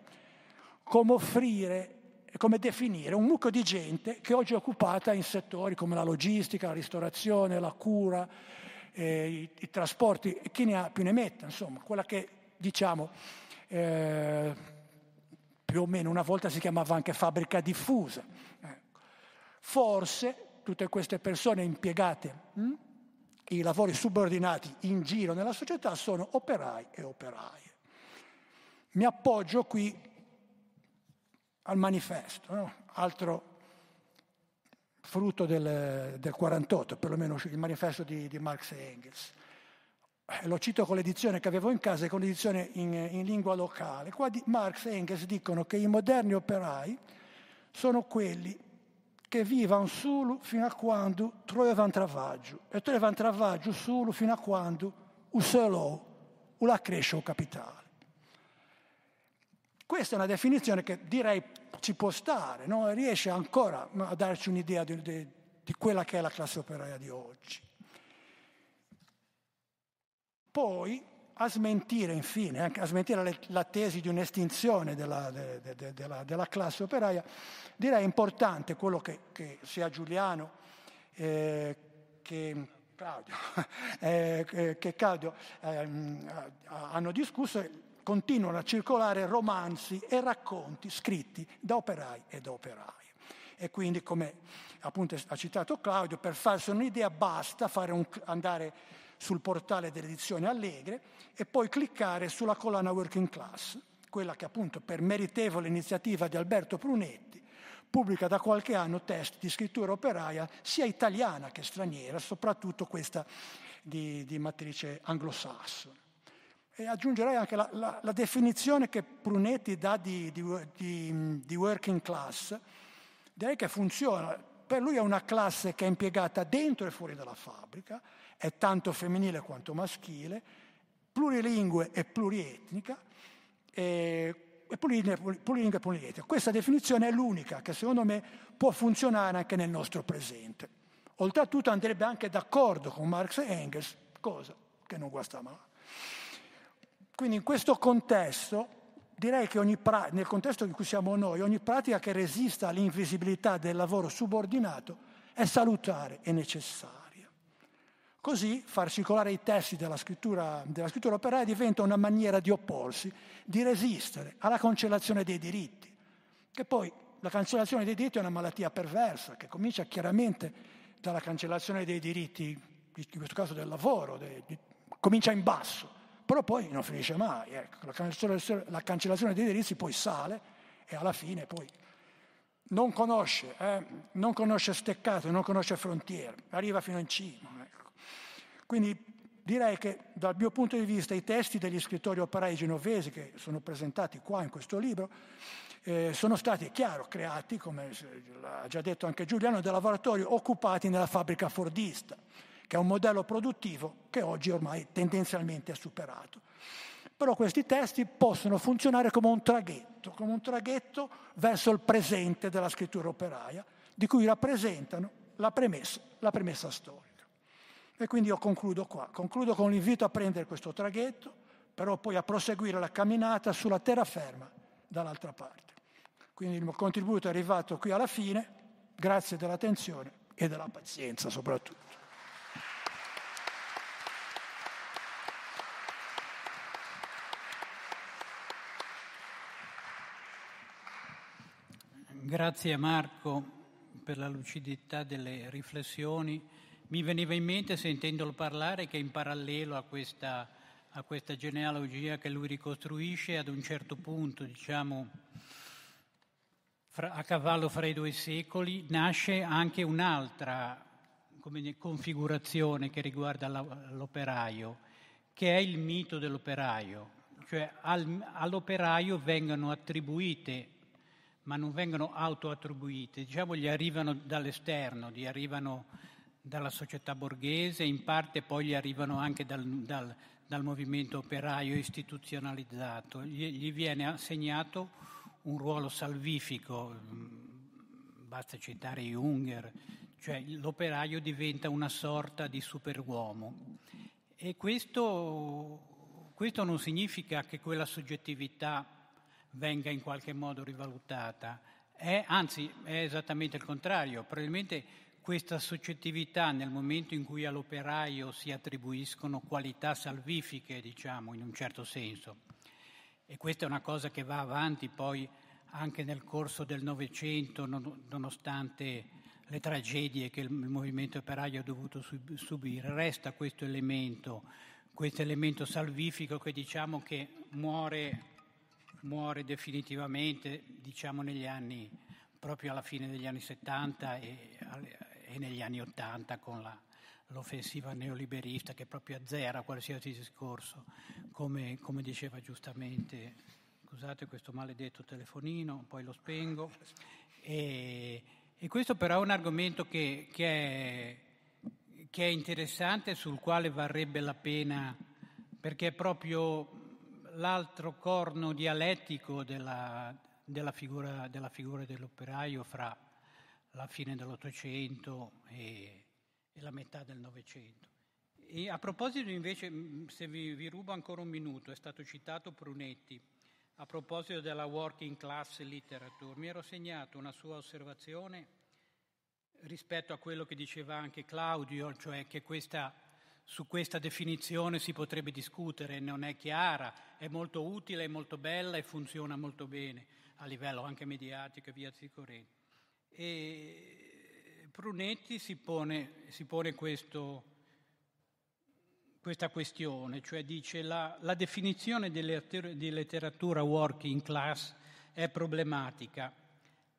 come offrire, come definire un mucchio di gente che oggi è occupata in settori come la logistica, la ristorazione, la cura, eh, i, i, trasporti, e chi ne ha più ne metta, insomma, quella che diciamo eh, più o meno una volta si chiamava anche fabbrica diffusa. Ecco. Forse tutte queste persone impiegate, hm, i lavori subordinati in giro nella società sono operai e operaie. Mi appoggio qui al manifesto, no? altro frutto del, del 48, perlomeno il manifesto di, di Marx e Engels. Eh, lo cito con l'edizione che avevo in casa e con l'edizione in, in lingua locale. Qua di, Marx e Engels dicono che i moderni operai sono quelli che vivono solo fino a quando trovano travaglio e trovano travaglio solo fino a quando o solo o la cresce o capitale. Questa è una definizione che direi ci può stare, no? riesce ancora a darci un'idea di, di, di quella che è la classe operaia di oggi. Poi a smentire, infine, a smentire la tesi di un'estinzione della, de, de, della, della classe operaia, direi importante quello che, che sia Giuliano eh, che Claudio, eh, che Claudio eh, hanno discusso continuano a circolare romanzi e racconti scritti da operai e da operai. E quindi, come appunto ha citato Claudio, per farsi un'idea basta un, andare sul portale delle edizioni Allegre e poi cliccare sulla collana Working Class, quella che appunto per meritevole iniziativa di Alberto Prunetti pubblica da qualche anno testi di scrittura operaia sia italiana che straniera, soprattutto questa di, di matrice anglosassone. E aggiungerei anche la, la, la definizione che Prunetti dà di, di, di, di working class, direi che funziona. Per lui è una classe che è impiegata dentro e fuori dalla fabbrica, è tanto femminile quanto maschile, plurilingue e plurietnica, e, e plurilingue, e plurietnica. Questa definizione è l'unica che secondo me può funzionare anche nel nostro presente. Oltretutto andrebbe anche d'accordo con Marx e Engels, cosa che non guasta mai. Quindi in questo contesto, direi che pra- nel contesto in cui siamo noi, ogni pratica che resista all'invisibilità del lavoro subordinato è salutare e necessaria. Così far circolare i testi della scrittura, della scrittura operaia diventa una maniera di opporsi, di resistere alla cancellazione dei diritti, che poi la cancellazione dei diritti è una malattia perversa che comincia chiaramente dalla cancellazione dei diritti, in questo caso del lavoro, de, di, comincia in basso però poi non finisce mai. Ecco. La, cancellazione, la, cancellazione, dei diritti poi sale e alla fine poi non conosce, eh, non conosce steccato, non conosce frontiere, arriva fino in cima. Ecco. Quindi direi che dal mio punto di vista i testi degli scrittori operai genovesi che sono presentati qua in questo libro eh, sono stati, chiaro, creati, come ha già detto anche Giuliano, da lavoratori occupati nella fabbrica fordista che è un modello produttivo che oggi ormai tendenzialmente è superato. Però questi testi possono funzionare come un traghetto, come un traghetto verso il presente della scrittura operaia, di cui rappresentano la premessa, la premessa storica. E quindi io concludo qua, concludo con l'invito a prendere questo traghetto, però poi a proseguire la camminata sulla terraferma dall'altra parte. Quindi il mio contributo è arrivato qui alla fine, grazie dell'attenzione e della pazienza soprattutto. Grazie a Marco per la lucidità delle riflessioni. Mi veniva in mente sentendolo parlare che in parallelo a questa, a questa genealogia che lui ricostruisce, ad un certo punto, diciamo, fra, a cavallo fra i due secoli, nasce anche un'altra come, configurazione che riguarda la, l'operaio, che è il mito dell'operaio. Cioè al, all'operaio vengono attribuite ma non vengono autoattribuite, diciamo gli arrivano dall'esterno, gli arrivano dalla società borghese, in parte poi gli arrivano anche dal, dal, dal movimento operaio istituzionalizzato, gli, gli, viene assegnato un ruolo salvifico, basta citare Junger, cioè l'operaio diventa una sorta di superuomo. E questo, questo non significa che quella soggettività venga in qualche modo rivalutata. È, anzi, è esattamente il contrario. Probabilmente questa soggettività nel momento in cui all'operaio si attribuiscono qualità salvifiche, diciamo, in un certo senso, e questa è una cosa che va avanti poi anche nel corso del Novecento, nonostante le tragedie che il movimento operaio ha dovuto subire, resta questo elemento, questo elemento salvifico che diciamo che muore muore definitivamente, diciamo negli anni, proprio alla fine degli anni 70 e, e negli anni 80 con la, l'offensiva neoliberista che proprio azzera qualsiasi discorso, come, come, diceva giustamente, scusate questo maledetto telefonino, poi lo spengo. E, e questo però è un argomento che, che, è, che è interessante, sul quale varrebbe la pena, perché è proprio l'altro corno dialettico della, della, figura, della, figura, dell'operaio fra la fine dell'Ottocento e, e la metà del Novecento. E a proposito invece, se vi, vi, rubo ancora un minuto, è stato citato Prunetti, a proposito della working class literature, mi ero segnato una sua osservazione rispetto a quello che diceva anche Claudio, cioè che questa su questa definizione si potrebbe discutere, non è chiara, è molto utile, è molto bella e funziona molto bene a livello anche mediatico e via corrente. E Prunetti si pone, si pone questo, questa questione, cioè dice la, la definizione di letteratura working class è problematica,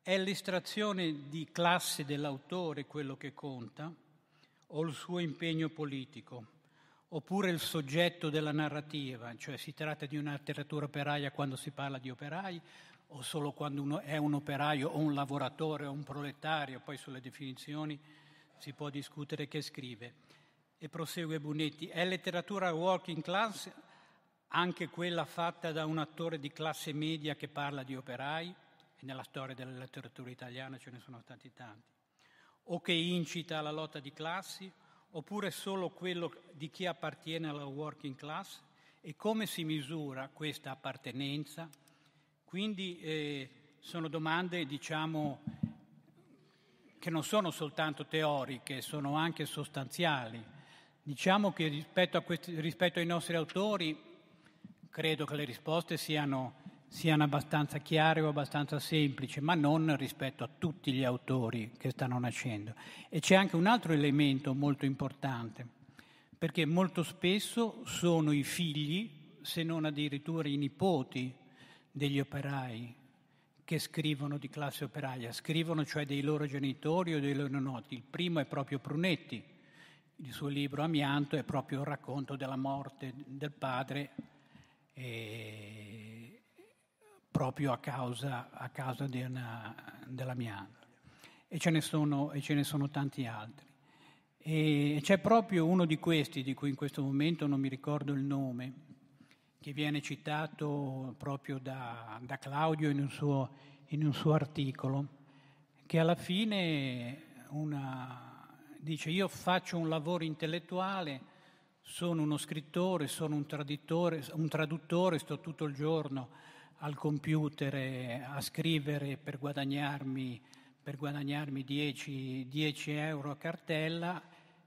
è l'estrazione di classe dell'autore quello che conta, o il suo impegno politico, oppure il soggetto della narrativa, cioè si tratta di una letteratura operaia quando si parla di operai o solo quando uno è un operaio o un lavoratore o un proletario, poi sulle definizioni si può discutere che scrive. E prosegue Bunetti, è letteratura working class anche quella fatta da un attore di classe media che parla di operai, e nella storia della letteratura italiana ce ne sono stati tanti o che incita alla lotta di classi, oppure solo quello di chi appartiene alla working class e come si misura questa appartenenza. Quindi eh, sono domande, diciamo, che non sono soltanto teoriche, sono anche sostanziali. Diciamo che rispetto, questi, rispetto ai nostri autori credo che le risposte siano siano abbastanza chiare o abbastanza semplici, ma non rispetto a tutti gli autori che stanno nascendo. E c'è anche un altro elemento molto importante, perché molto spesso sono i figli, se non addirittura i nipoti degli operai che scrivono di classe operaia, scrivono cioè dei loro genitori o dei loro noti. Il primo è proprio Prunetti, il suo libro Amianto è proprio il racconto della morte del padre. E proprio a causa, a causa una, dell'amianto. E ce, sono, e ce ne sono tanti altri. E c'è proprio uno di questi, di cui in questo momento non mi ricordo il nome, che viene citato proprio da, da Claudio in un, suo, in un suo articolo, che alla fine una, dice io faccio un lavoro intellettuale, sono uno scrittore, sono un, un traduttore, sto tutto il giorno al computer a scrivere per guadagnarmi, per guadagnarmi 10, 10 euro a cartella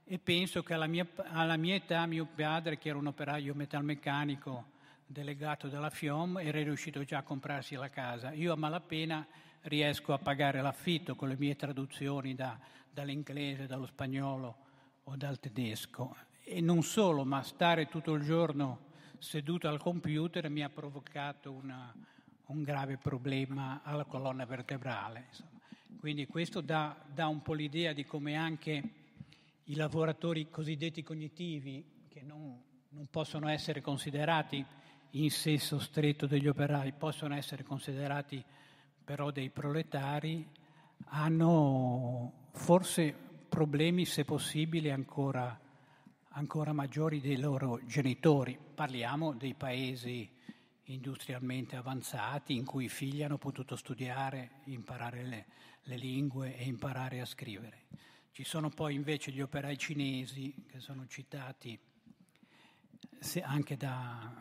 e penso che alla mia, alla mia, età mio padre, che era un operaio metalmeccanico delegato dalla FIOM, era riuscito già a comprarsi la casa. Io a malapena riesco a pagare l'affitto con le mie traduzioni da, dall'inglese, dallo spagnolo o dal tedesco. E non solo, ma stare tutto il giorno seduto al computer mi ha provocato una, un grave problema alla colonna vertebrale. Insomma. Quindi questo dà, dà, un po' l'idea di come anche i lavoratori cosiddetti cognitivi, che non, non possono essere considerati in senso stretto degli operai, possono essere considerati però dei proletari, hanno forse problemi, se possibile, ancora ancora maggiori dei loro genitori. Parliamo dei paesi industrialmente avanzati in cui i figli hanno potuto studiare, imparare le, le lingue e imparare a scrivere. Ci sono poi invece gli operai cinesi che sono citati anche da,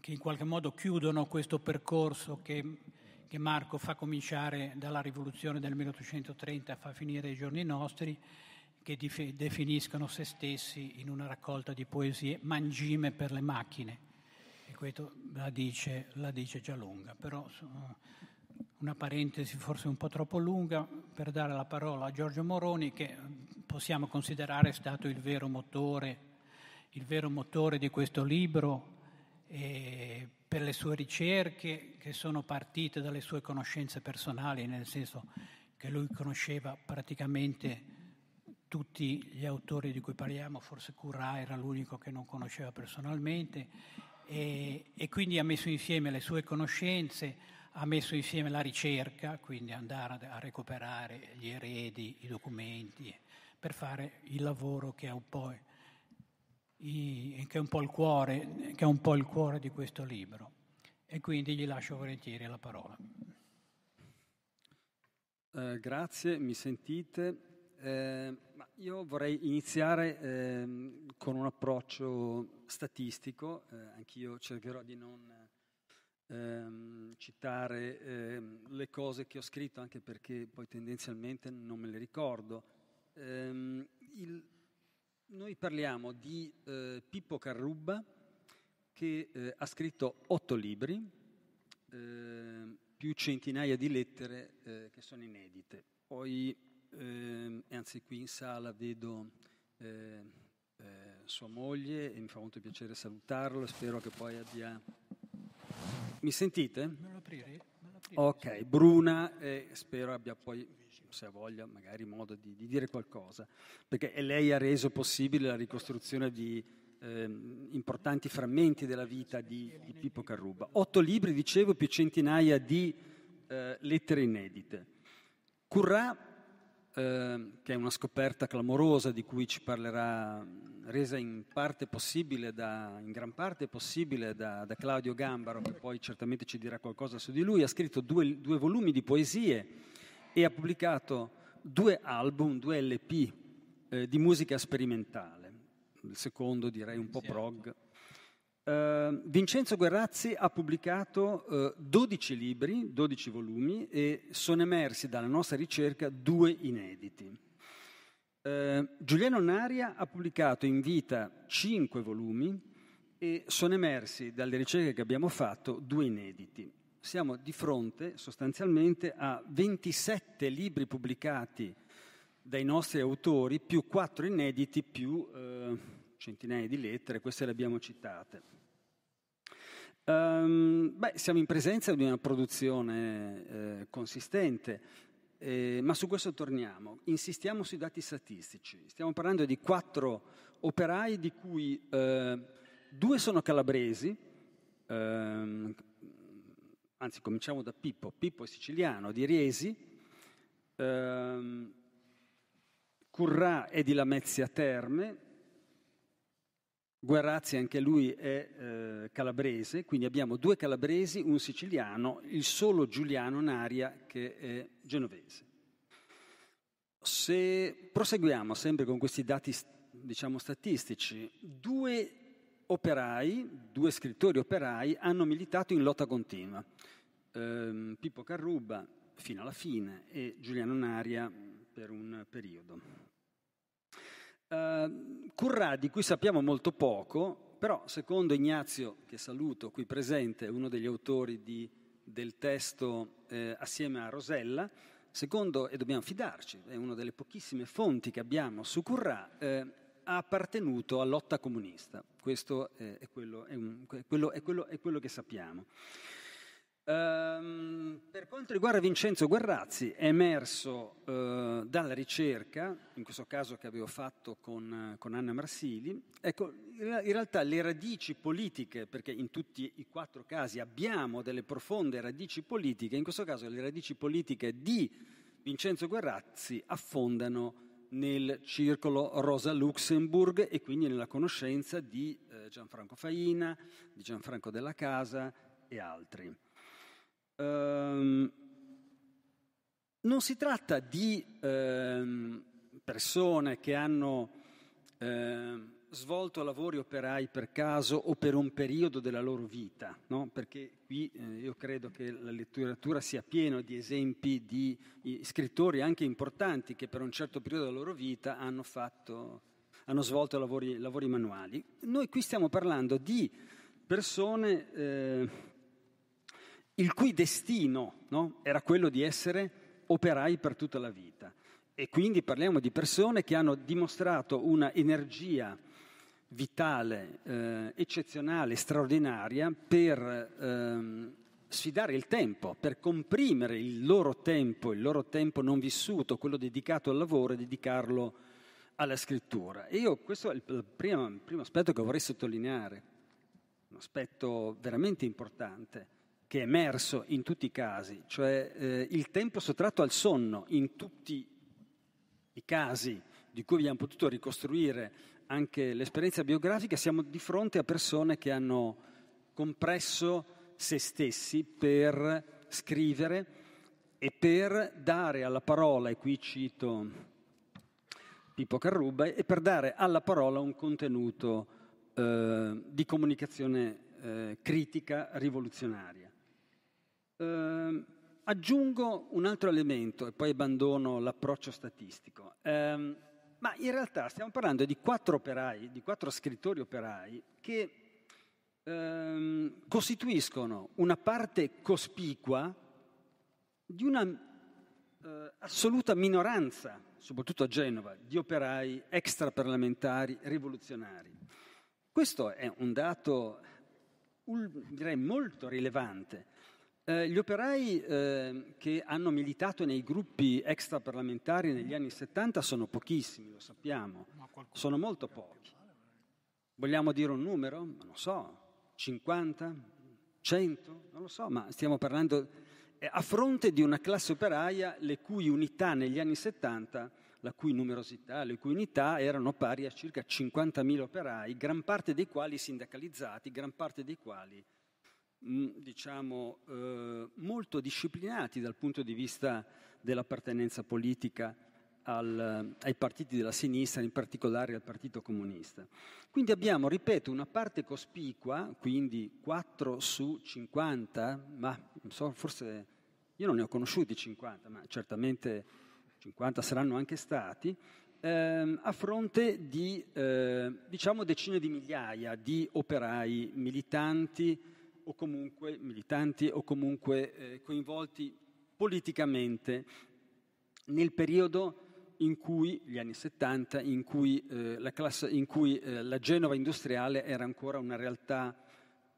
che in qualche modo chiudono questo percorso che, che Marco fa cominciare dalla rivoluzione del 1830 e fa finire i giorni nostri che dif- definiscono se stessi in una raccolta di poesie mangime per le macchine. E questo la dice, la dice già lunga, però una parentesi forse un po' troppo lunga per dare la parola a Giorgio Moroni che possiamo considerare stato il vero motore, il vero motore di questo libro per le sue ricerche che sono partite dalle sue conoscenze personali, nel senso che lui conosceva praticamente tutti gli autori di cui parliamo, forse Currà era l'unico che non conosceva personalmente, e, e, quindi ha messo insieme le sue conoscenze, ha messo insieme la ricerca, quindi andare a, recuperare gli eredi, i documenti, per fare il lavoro che è un po', che è un po il cuore, che è un po' il cuore di questo libro. E quindi gli lascio volentieri la parola. Eh, grazie, mi sentite? Eh, io vorrei iniziare eh, con un approccio statistico, eh, anch'io cercherò di non ehm, citare ehm, le cose che ho scritto, anche perché poi tendenzialmente non me le ricordo. Ehm, il, noi parliamo di eh, Pippo Carrubba, che eh, ha scritto otto libri, ehm, più centinaia di lettere eh, che sono inedite. Poi eh, anzi qui in sala vedo eh, eh, sua moglie e mi fa molto piacere salutarlo, spero che poi abbia... Mi sentite? Me lo aprire? Ok, Bruna, e spero abbia poi, se ha voglia, magari modo di, di, dire qualcosa, perché lei ha reso possibile la ricostruzione di eh, importanti frammenti della vita di, di, Pippo Carruba. Otto libri, dicevo, più centinaia di eh, lettere inedite. Currà Ehm, che è una scoperta clamorosa di cui ci parlerà, resa in parte possibile, da, in gran parte possibile da, da, Claudio Gambaro, che poi certamente ci dirà qualcosa su di lui, ha scritto due, due volumi di poesie e ha pubblicato due album, due LP eh, di musica sperimentale, il secondo direi un po' prog. Uh, Vincenzo Guerrazzi ha pubblicato uh, 12 libri, 12 volumi e sono emersi dalla nostra ricerca due inediti. Uh, Giuliano Naria ha pubblicato in vita 5 volumi e sono emersi dalle ricerche che abbiamo fatto due inediti. Siamo di fronte sostanzialmente a 27 libri pubblicati dai nostri autori, più 4 inediti, più centinaia di lettere, queste le abbiamo citate. Um, beh, siamo in presenza di una produzione eh, consistente, eh, ma su questo torniamo. Insistiamo sui dati statistici. Stiamo parlando di quattro operai, di cui eh, due sono calabresi, ehm, anzi cominciamo da Pippo. Pippo è siciliano, di Riesi. Ehm, Currà è di Lamezia Terme, Guerrazzi anche lui è eh, calabrese, quindi abbiamo due calabresi, un siciliano, il solo Giuliano Naria che è genovese. se proseguiamo sempre con questi dati diciamo, statistici, due operai, due scrittori operai hanno militato in lotta continua. Eh, Pippo Carruba fino alla fine e Giuliano Naria per un periodo. Uh, Currà, di cui sappiamo molto poco, però secondo Ignazio, che saluto qui presente, uno degli autori di, del testo eh, assieme a Rosella, secondo, e dobbiamo fidarci, è una delle pochissime fonti che abbiamo su Currà, eh, ha appartenuto a lotta comunista. Questo è, è, quello, è, un, quello, quello, è quello che sappiamo. Um, per quanto riguarda Vincenzo Guerrazzi, è emerso uh, dalla ricerca, in questo caso che avevo fatto con, con Anna Marsili, ecco, in realtà le radici politiche, perché in tutti i quattro casi abbiamo delle profonde radici politiche, in questo caso le radici politiche di Vincenzo Guerrazzi affondano nel circolo Rosa Luxemburg e quindi nella conoscenza di eh, Gianfranco Faina, di Gianfranco della Casa e altri. Um, non si tratta di um, persone che hanno um, svolto lavori operai per caso o per un periodo della loro vita, no? perché qui eh, io credo che la letteratura sia piena di esempi di scrittori anche importanti che per un certo periodo della loro vita hanno, fatto, hanno svolto lavori, lavori, manuali. Noi qui stiamo parlando di persone eh, il cui destino no? era quello di essere operai per tutta la vita. E quindi parliamo di persone che hanno dimostrato una energia vitale, eh, eccezionale, straordinaria per ehm, sfidare il tempo, per comprimere il loro tempo, il loro tempo non vissuto, quello dedicato al lavoro, e dedicarlo alla scrittura. E io questo è il primo, il primo aspetto che vorrei sottolineare, un aspetto veramente importante che è emerso in tutti i casi, cioè eh, il tempo sottratto al sonno in tutti i casi di cui abbiamo potuto ricostruire anche l'esperienza biografica, siamo di fronte a persone che hanno compresso se stessi per scrivere e per dare alla parola, e qui cito Pippo Carruba, e per dare alla parola un contenuto eh, di comunicazione eh, critica rivoluzionaria. Eh, aggiungo un altro elemento e poi abbandono l'approccio statistico. Eh, ma in realtà stiamo parlando di quattro operai, di quattro scrittori operai che ehm, costituiscono una parte cospicua di una eh, assoluta minoranza, soprattutto a Genova, di operai extraparlamentari rivoluzionari. Questo è un dato, direi, molto rilevante eh, gli operai eh, che hanno militato nei gruppi extraparlamentari negli anni 70 sono pochissimi, lo sappiamo, sono molto pochi. Vogliamo dire un numero? Non lo so, 50, 100, non lo so, ma stiamo parlando eh, a fronte di una classe operaia le cui unità negli anni 70, la cui numerosità, le cui unità erano pari a circa 50.000 operai, gran parte dei quali sindacalizzati, gran parte dei quali diciamo, eh, molto disciplinati dal punto di vista dell'appartenenza politica al, ai partiti della sinistra, in particolare al Partito Comunista. Quindi abbiamo, ripeto, una parte cospicua, quindi 4 su 50, ma so, forse io non ne ho conosciuti 50, ma certamente 50 saranno anche stati, ehm, a fronte di eh, diciamo decine di migliaia di operai militanti, o comunque militanti o comunque eh, coinvolti politicamente nel periodo in cui, gli anni 70, in cui, eh, la, classe, in cui eh, la, Genova industriale era ancora una realtà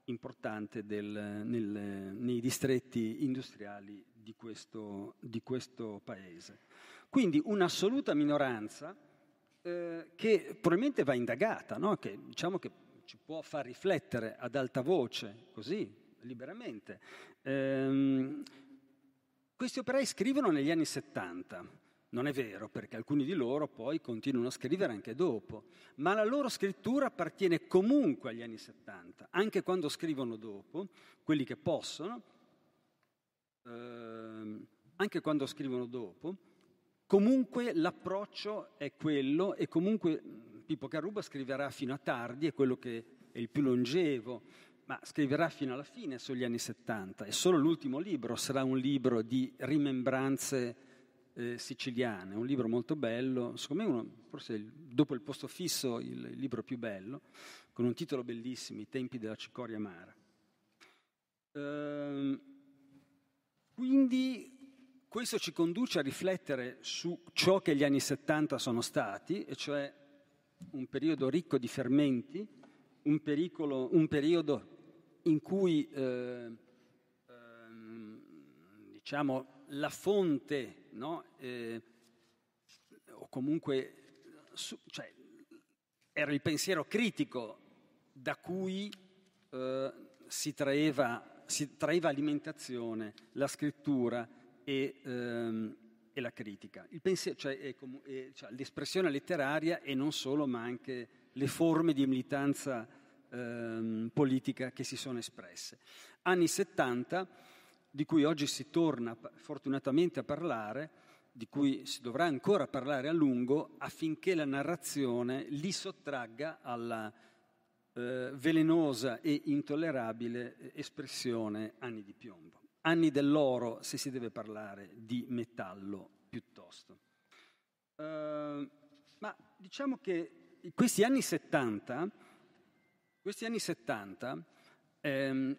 importante del, nel, nei distretti industriali di questo, di questo paese. Quindi un'assoluta minoranza eh, che probabilmente va indagata, no? che, diciamo che ci può far riflettere ad alta voce, così, liberamente. Ehm, questi operai scrivono negli anni 70. Non è vero, perché alcuni di loro poi continuano a scrivere anche dopo, ma la loro scrittura appartiene comunque agli anni 70, anche quando scrivono dopo, quelli che possono, ehm, anche quando scrivono dopo, comunque l'approccio è quello e comunque Pippo Carruba scriverà fino a tardi, è quello che è il più longevo, ma scriverà fino alla fine, sugli anni 70, e solo l'ultimo libro sarà un libro di rimembranze eh, siciliane, un libro molto bello, secondo me uno, forse il, dopo il posto fisso il, il libro più bello, con un titolo bellissimo, I tempi della cicoria amara. Ehm, quindi questo ci conduce a riflettere su ciò che gli anni 70 sono stati, e cioè un periodo ricco di fermenti, un, pericolo, un periodo in cui eh, eh, diciamo, la fonte, no, eh, o comunque su, cioè, era il pensiero critico da cui eh, si traeva, si, traeva, alimentazione la scrittura e, ehm, e la critica. Pensiero, cioè, cioè, l'espressione letteraria e non solo, ma anche le forme di militanza ehm, politica che si sono espresse. Anni 70, di cui oggi si torna fortunatamente a parlare, di cui si dovrà ancora parlare a lungo affinché la narrazione li sottragga alla eh, velenosa e intollerabile espressione anni di piombo. Anni dell'oro se si deve parlare di metallo piuttosto. Uh, ma diciamo che questi anni 70 questi anni 70 ehm,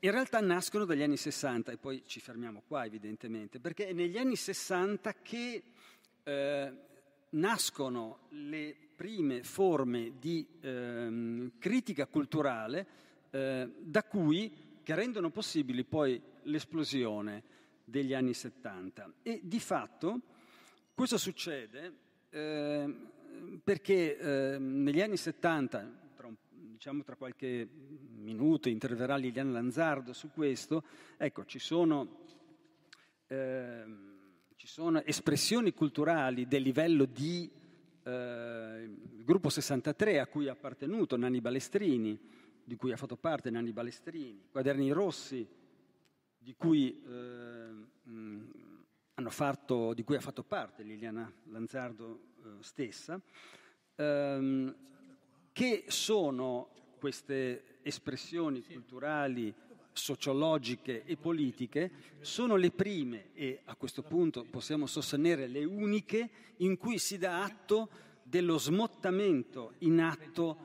in realtà nascono dagli anni 60 e poi ci fermiamo qua evidentemente, perché è negli anni 60 che eh, nascono le prime forme di ehm, critica culturale eh, da cui, che rendono possibili poi l'esplosione degli anni 70. E di fatto questo succede eh, perché ehm, negli anni 70 diciamo tra qualche minuto interverrà Liliana Lanzardo su questo, ecco, ci sono, eh, ci sono espressioni culturali del livello di eh, gruppo 63 a cui ha appartenuto Nanni Balestrini, di cui ha fatto parte Nanni Balestrini, Quaderni Rossi, di cui, eh, mh, fatto, di cui ha fatto parte Liliana Lanzardo eh, stessa, ehm, che sono queste espressioni culturali, sociologiche e politiche, sono le prime e a questo punto possiamo sostenere le uniche in cui si dà atto dello smottamento in atto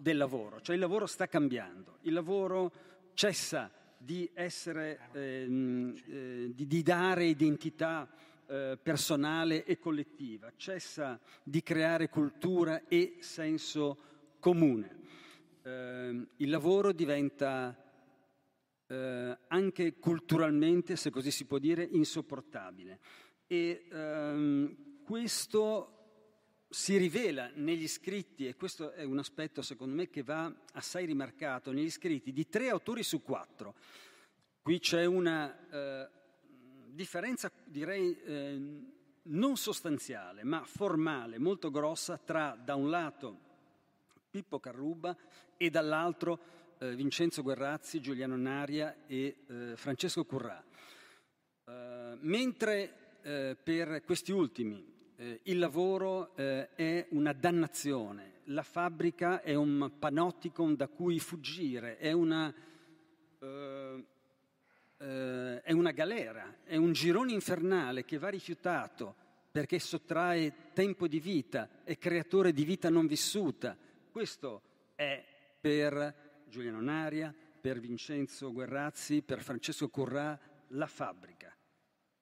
del lavoro, cioè il lavoro sta cambiando, il lavoro cessa di, essere, ehm, eh, di, di dare identità eh, personale e collettiva, cessa di creare cultura e senso comune. Eh, il lavoro diventa eh, anche culturalmente, se così si può dire, insopportabile. E ehm, questo si rivela negli scritti, e questo è un aspetto secondo me che va assai rimarcato, negli scritti di tre autori su quattro. Qui c'è una eh, differenza, direi, eh, non sostanziale, ma formale, molto grossa tra, da un lato, Pippo Carruba e dall'altro eh, Vincenzo Guerrazzi, Giuliano Naria e eh, Francesco Currà. Uh, mentre eh, per questi ultimi eh, il lavoro eh, è una dannazione, la fabbrica è un panopticon da cui fuggire, è una, eh, è una galera, è un girone infernale che va rifiutato perché sottrae tempo di vita, è creatore di vita non vissuta, questo è per Giuliano Naria, per Vincenzo Guerrazzi, per Francesco Currà la fabbrica.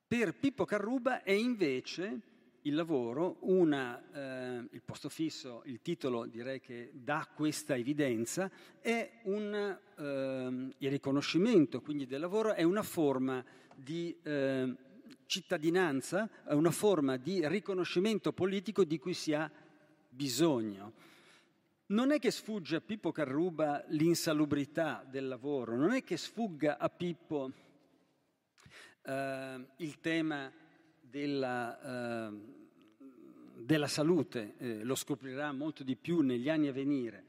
Per Pippo Carruba è invece il lavoro, una, eh, il posto fisso, il titolo direi che dà questa evidenza, è un, eh, il riconoscimento quindi del lavoro, è una forma di eh, cittadinanza, è una forma di riconoscimento politico di cui si ha bisogno. Non è che sfugge a Pippo Carruba l'insalubrità del lavoro, non è che sfugga a Pippo eh, il tema della, eh, della salute, eh, lo scoprirà molto di più negli anni a venire,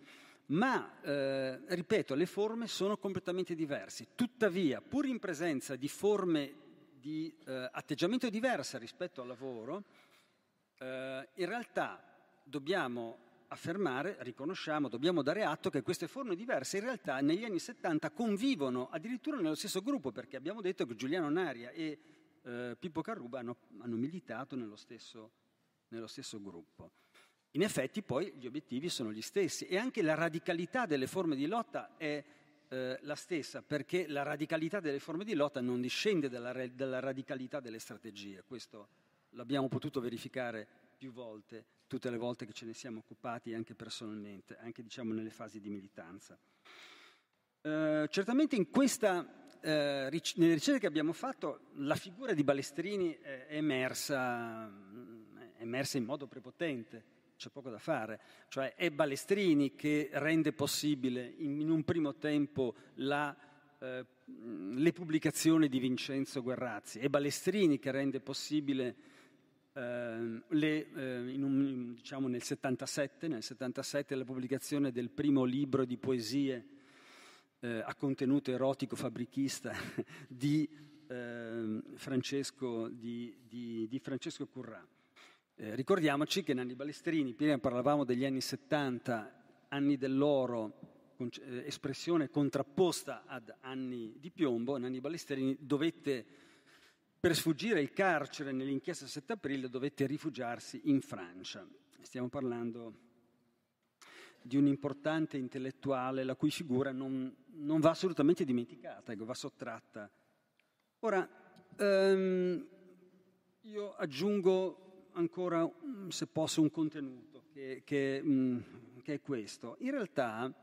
ma, eh, ripeto, le forme sono completamente diverse. Tuttavia, pur in presenza di forme di eh, atteggiamento diverse rispetto al lavoro, eh, in realtà dobbiamo affermare, riconosciamo, dobbiamo dare atto che queste forme diverse in realtà negli anni 70 convivono addirittura nello stesso gruppo, perché abbiamo detto che Giuliano Naria e eh, Pippo Carruba hanno, hanno militato nello stesso, nello stesso gruppo. In effetti poi gli obiettivi sono gli stessi e anche la radicalità delle forme di lotta è eh, la stessa, perché la radicalità delle forme di lotta non discende dalla, dalla radicalità delle strategie. Questo l'abbiamo potuto verificare più volte, tutte le volte che ce ne siamo occupati anche personalmente, anche diciamo nelle fasi di militanza. Eh, certamente in questa, eh, ric- nelle ricerche che abbiamo fatto la figura di Balestrini è emersa, è emersa in modo prepotente c'è poco da fare, cioè è Balestrini che rende possibile in, un primo tempo la, eh, le pubblicazioni di Vincenzo Guerrazzi, è Balestrini che rende possibile eh, le, eh, un, diciamo nel 77, nel 77 la pubblicazione del primo libro di poesie eh, a contenuto erotico fabbrichista di, ehm, Francesco, di, di, di Francesco Currà. Eh, ricordiamoci che Nanni Balestrini, prima parlavamo degli anni 70, anni dell'oro, con, eh, espressione contrapposta ad anni di piombo, Nanni Balestrini dovette, per sfuggire il carcere nell'inchiesta 7 aprile, dovette rifugiarsi in Francia. Stiamo parlando di un importante intellettuale la cui figura non, non va assolutamente dimenticata, ecco, va sottratta. Ora, ehm, io aggiungo ancora, mm, se posso, un contenuto, che, che, mm, che è questo. In realtà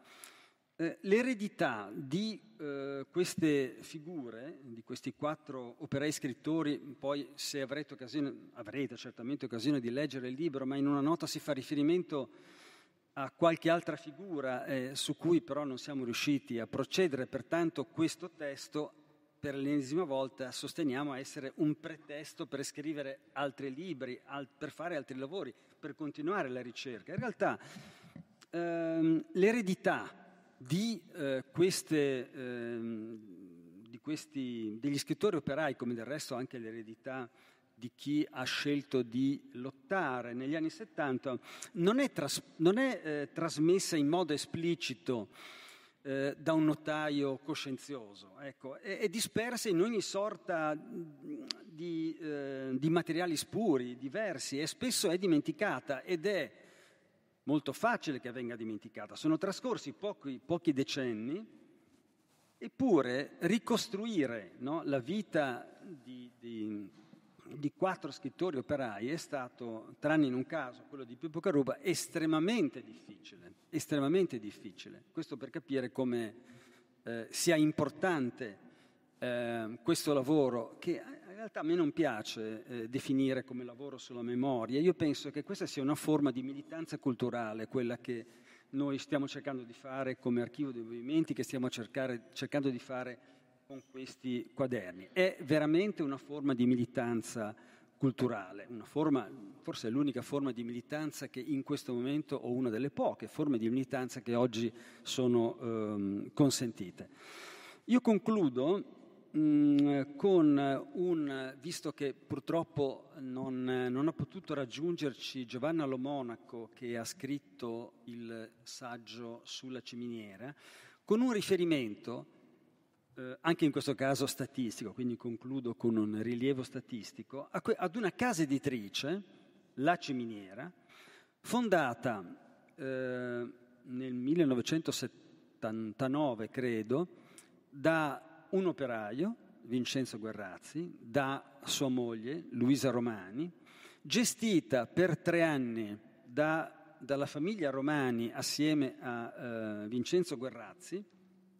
eh, l'eredità di eh, queste figure, di questi quattro operai scrittori, poi se avrete occasione, avrete certamente occasione di leggere il libro, ma in una nota si fa riferimento a qualche altra figura eh, su cui però non siamo riusciti a procedere, pertanto questo testo per l'ennesima volta sosteniamo essere un pretesto per scrivere altri libri, al, per fare altri lavori, per continuare la ricerca. In realtà ehm, l'eredità di, eh, queste, ehm, di questi, degli scrittori operai, come del resto anche l'eredità di chi ha scelto di lottare negli anni 70, non è, tras- non è eh, trasmessa in modo esplicito eh, da un notaio coscienzioso, ecco, è, è, dispersa in ogni sorta di, eh, di materiali spuri, diversi, e spesso è dimenticata ed è molto facile che venga dimenticata. Sono trascorsi pochi, pochi decenni, eppure ricostruire no, la vita di, di di quattro scrittori operai è stato, tranne in un caso, quello di Pippo Caruba, estremamente difficile, estremamente difficile. Questo per capire come eh, sia importante eh, questo lavoro, che in realtà a me non piace eh, definire come lavoro sulla memoria. Io penso che questa sia una forma di militanza culturale, quella che noi stiamo cercando di fare come archivio dei movimenti, che stiamo cercare, cercando di fare con questi quaderni. È veramente una forma di militanza culturale, forma, forse è l'unica forma di militanza che in questo momento, o una delle poche forme di militanza che oggi sono ehm, consentite. Io concludo mh, mm, con un, visto che purtroppo non, non ho potuto raggiungerci Giovanna Lomonaco che ha scritto il saggio sulla ciminiera, con un riferimento eh, anche in questo caso statistico, quindi concludo con un rilievo statistico, ad una casa editrice, La Ciminiera, fondata eh, nel 1979, credo, da un operaio, Vincenzo Guerrazzi, da sua moglie, Luisa Romani, gestita per tre anni da, dalla famiglia Romani assieme a eh, Vincenzo Guerrazzi,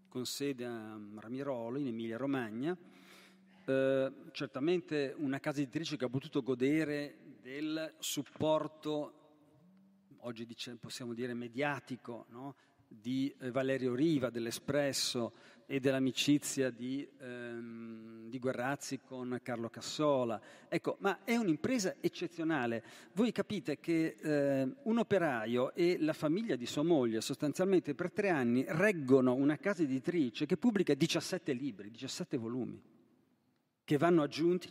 con sede a Ramirolo, in Emilia-Romagna, eh, certamente una casa editrice che ha potuto godere del supporto, oggi dice, possiamo dire mediatico, no? di eh, Valerio Riva dell'Espresso e dell'amicizia di, ehm, di, Guerrazzi con Carlo Cassola. Ecco, ma è un'impresa eccezionale. Voi capite che eh, un operaio e la famiglia di sua moglie sostanzialmente per tre anni reggono una casa editrice che pubblica 17 libri, 17 volumi, che vanno aggiunti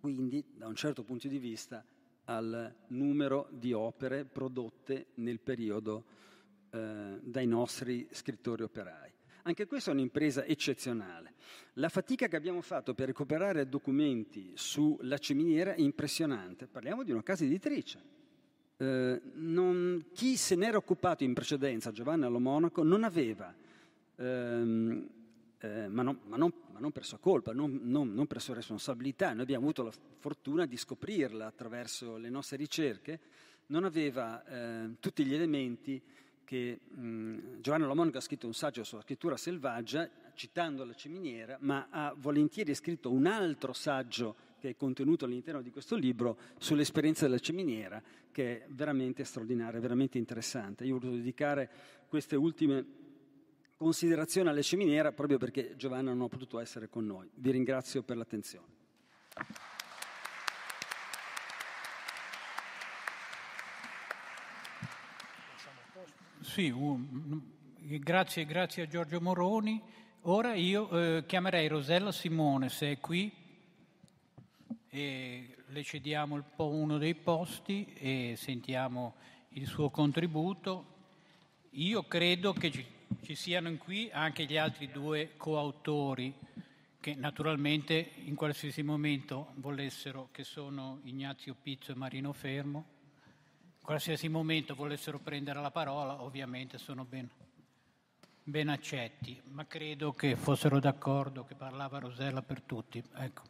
quindi da un certo punto di vista al numero di opere prodotte nel periodo eh, dai nostri scrittori operai. Anche questa è un'impresa eccezionale. La fatica che abbiamo fatto per recuperare documenti sulla ciminiera è impressionante. Parliamo di una casa editrice. Eh, non, chi se n'era occupato in precedenza, Giovanni Monaco, non aveva, ehm, eh, ma, non, ma, non, ma, non, per sua colpa, non, non, per sua responsabilità, noi abbiamo avuto la fortuna di scoprirla attraverso le nostre ricerche, non aveva eh, tutti gli elementi che mh, Giovanni Lomonaco ha scritto un saggio sulla scrittura selvaggia, citando la ciminiera, ma ha volentieri scritto un altro saggio che è contenuto all'interno di questo libro sull'esperienza della ciminiera, che è veramente straordinaria, veramente interessante. Io ho dedicare queste ultime considerazioni alla ciminiera proprio perché Giovanna non ha potuto essere con noi. Vi ringrazio per l'attenzione. Sì, um, grazie, grazie, a Giorgio Moroni. Ora io eh, chiamerei Rosella Simone se è qui e le cediamo un po' uno dei posti e sentiamo il suo contributo. Io credo che ci, ci siano qui anche gli altri due coautori che naturalmente in qualsiasi momento volessero, che sono Ignazio Pizzo e Marino Fermo qualsiasi momento volessero prendere la parola, ovviamente sono ben, ben accetti, ma credo che fossero d'accordo che parlava Rosella per tutti. Ecco.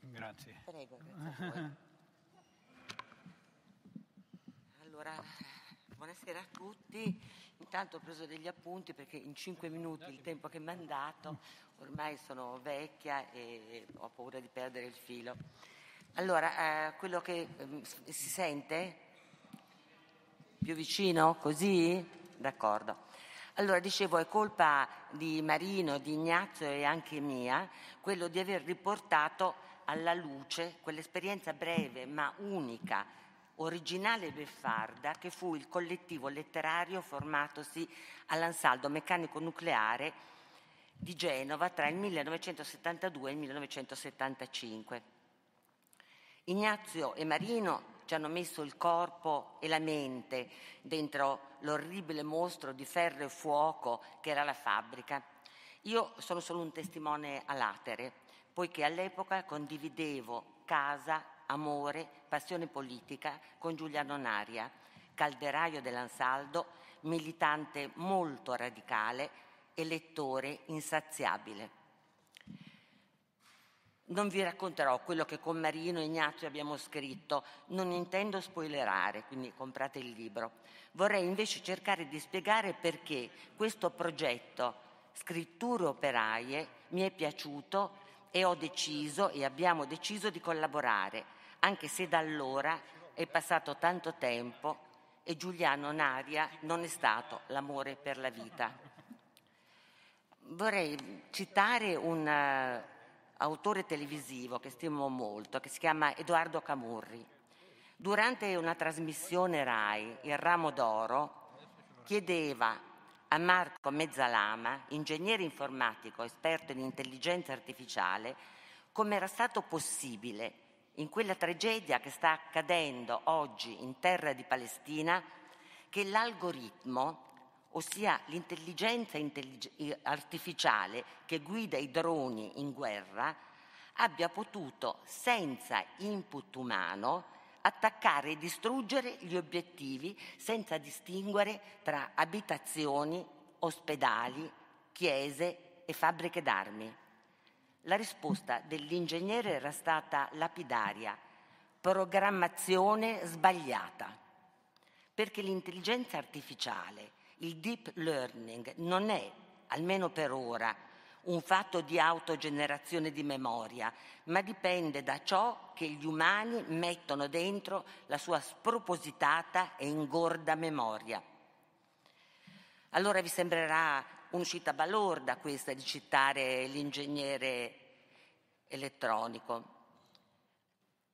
Grazie. Prego, grazie allora, buonasera a tutti. Intanto ho preso degli appunti perché in cinque minuti il tempo che mi hanno dato ormai sono vecchia e ho paura di perdere il filo. Allora, eh, quello che eh, si sente? Più vicino? Così? D'accordo. Allora, dicevo, è colpa di Marino, di Ignazio e anche mia quello di aver riportato alla luce quell'esperienza breve ma unica, originale beffarda che fu il collettivo letterario formatosi all'Ansaldo Meccanico Nucleare di Genova tra il 1972 e il 1975. Ignazio e Marino ci hanno messo il corpo e la mente dentro l'orribile mostro di ferro e fuoco che era la fabbrica. Io sono solo un testimone a latere, poiché all'epoca condividevo casa, amore, passione politica con Giuliano Naria, calderaio dell'Ansaldo, militante molto radicale e lettore insaziabile. Non vi racconterò quello che con Marino e Ignazio abbiamo scritto, non intendo spoilerare, quindi comprate il libro. Vorrei invece cercare di spiegare perché questo progetto Scritture operaie mi è piaciuto e ho deciso e abbiamo deciso di collaborare, anche se da allora è passato tanto tempo e Giuliano Naria non è stato l'amore per la vita vorrei citare un uh, autore televisivo che stimo molto, che si chiama Edoardo Camurri. Durante una trasmissione RAI, Il Ramo d'Oro, chiedeva a Marco Mezzalama, ingegnere informatico, esperto in intelligenza artificiale, come era stato possibile in quella tragedia che sta accadendo oggi in terra di Palestina che l'algoritmo ossia l'intelligenza artificiale che guida i droni in guerra, abbia potuto, senza input umano, attaccare e distruggere gli obiettivi senza distinguere tra abitazioni, ospedali, chiese e fabbriche d'armi. La risposta dell'ingegnere era stata lapidaria, programmazione sbagliata, perché l'intelligenza artificiale il deep learning non è, almeno per ora, un fatto di autogenerazione di memoria, ma dipende da ciò che gli umani mettono dentro la sua spropositata e ingorda memoria. Allora vi sembrerà un'uscita balorda questa di citare l'ingegnere elettronico.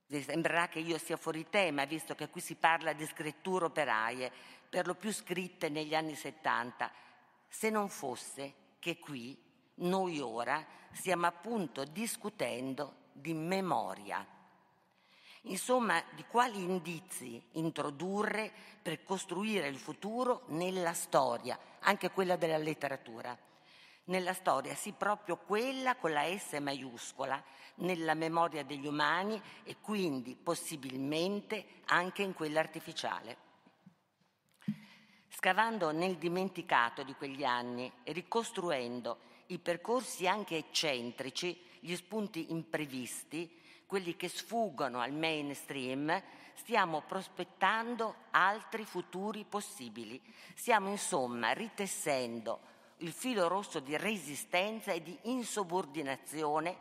Vi sembrerà che io sia fuori tema, visto che qui si parla di scritture operaie, per lo più scritte negli anni 70, se non fosse che qui Noi ora stiamo appunto discutendo di memoria. Insomma, di quali indizi introdurre per costruire il futuro nella storia, anche quella della letteratura. Nella storia, sì, proprio quella con la S maiuscola, nella memoria degli umani e quindi possibilmente anche in quella artificiale. Scavando nel dimenticato di quegli anni e ricostruendo i percorsi anche eccentrici, gli spunti imprevisti, quelli che sfuggono al mainstream, stiamo prospettando altri futuri possibili. Stiamo insomma ritessendo il filo rosso di resistenza e di insubordinazione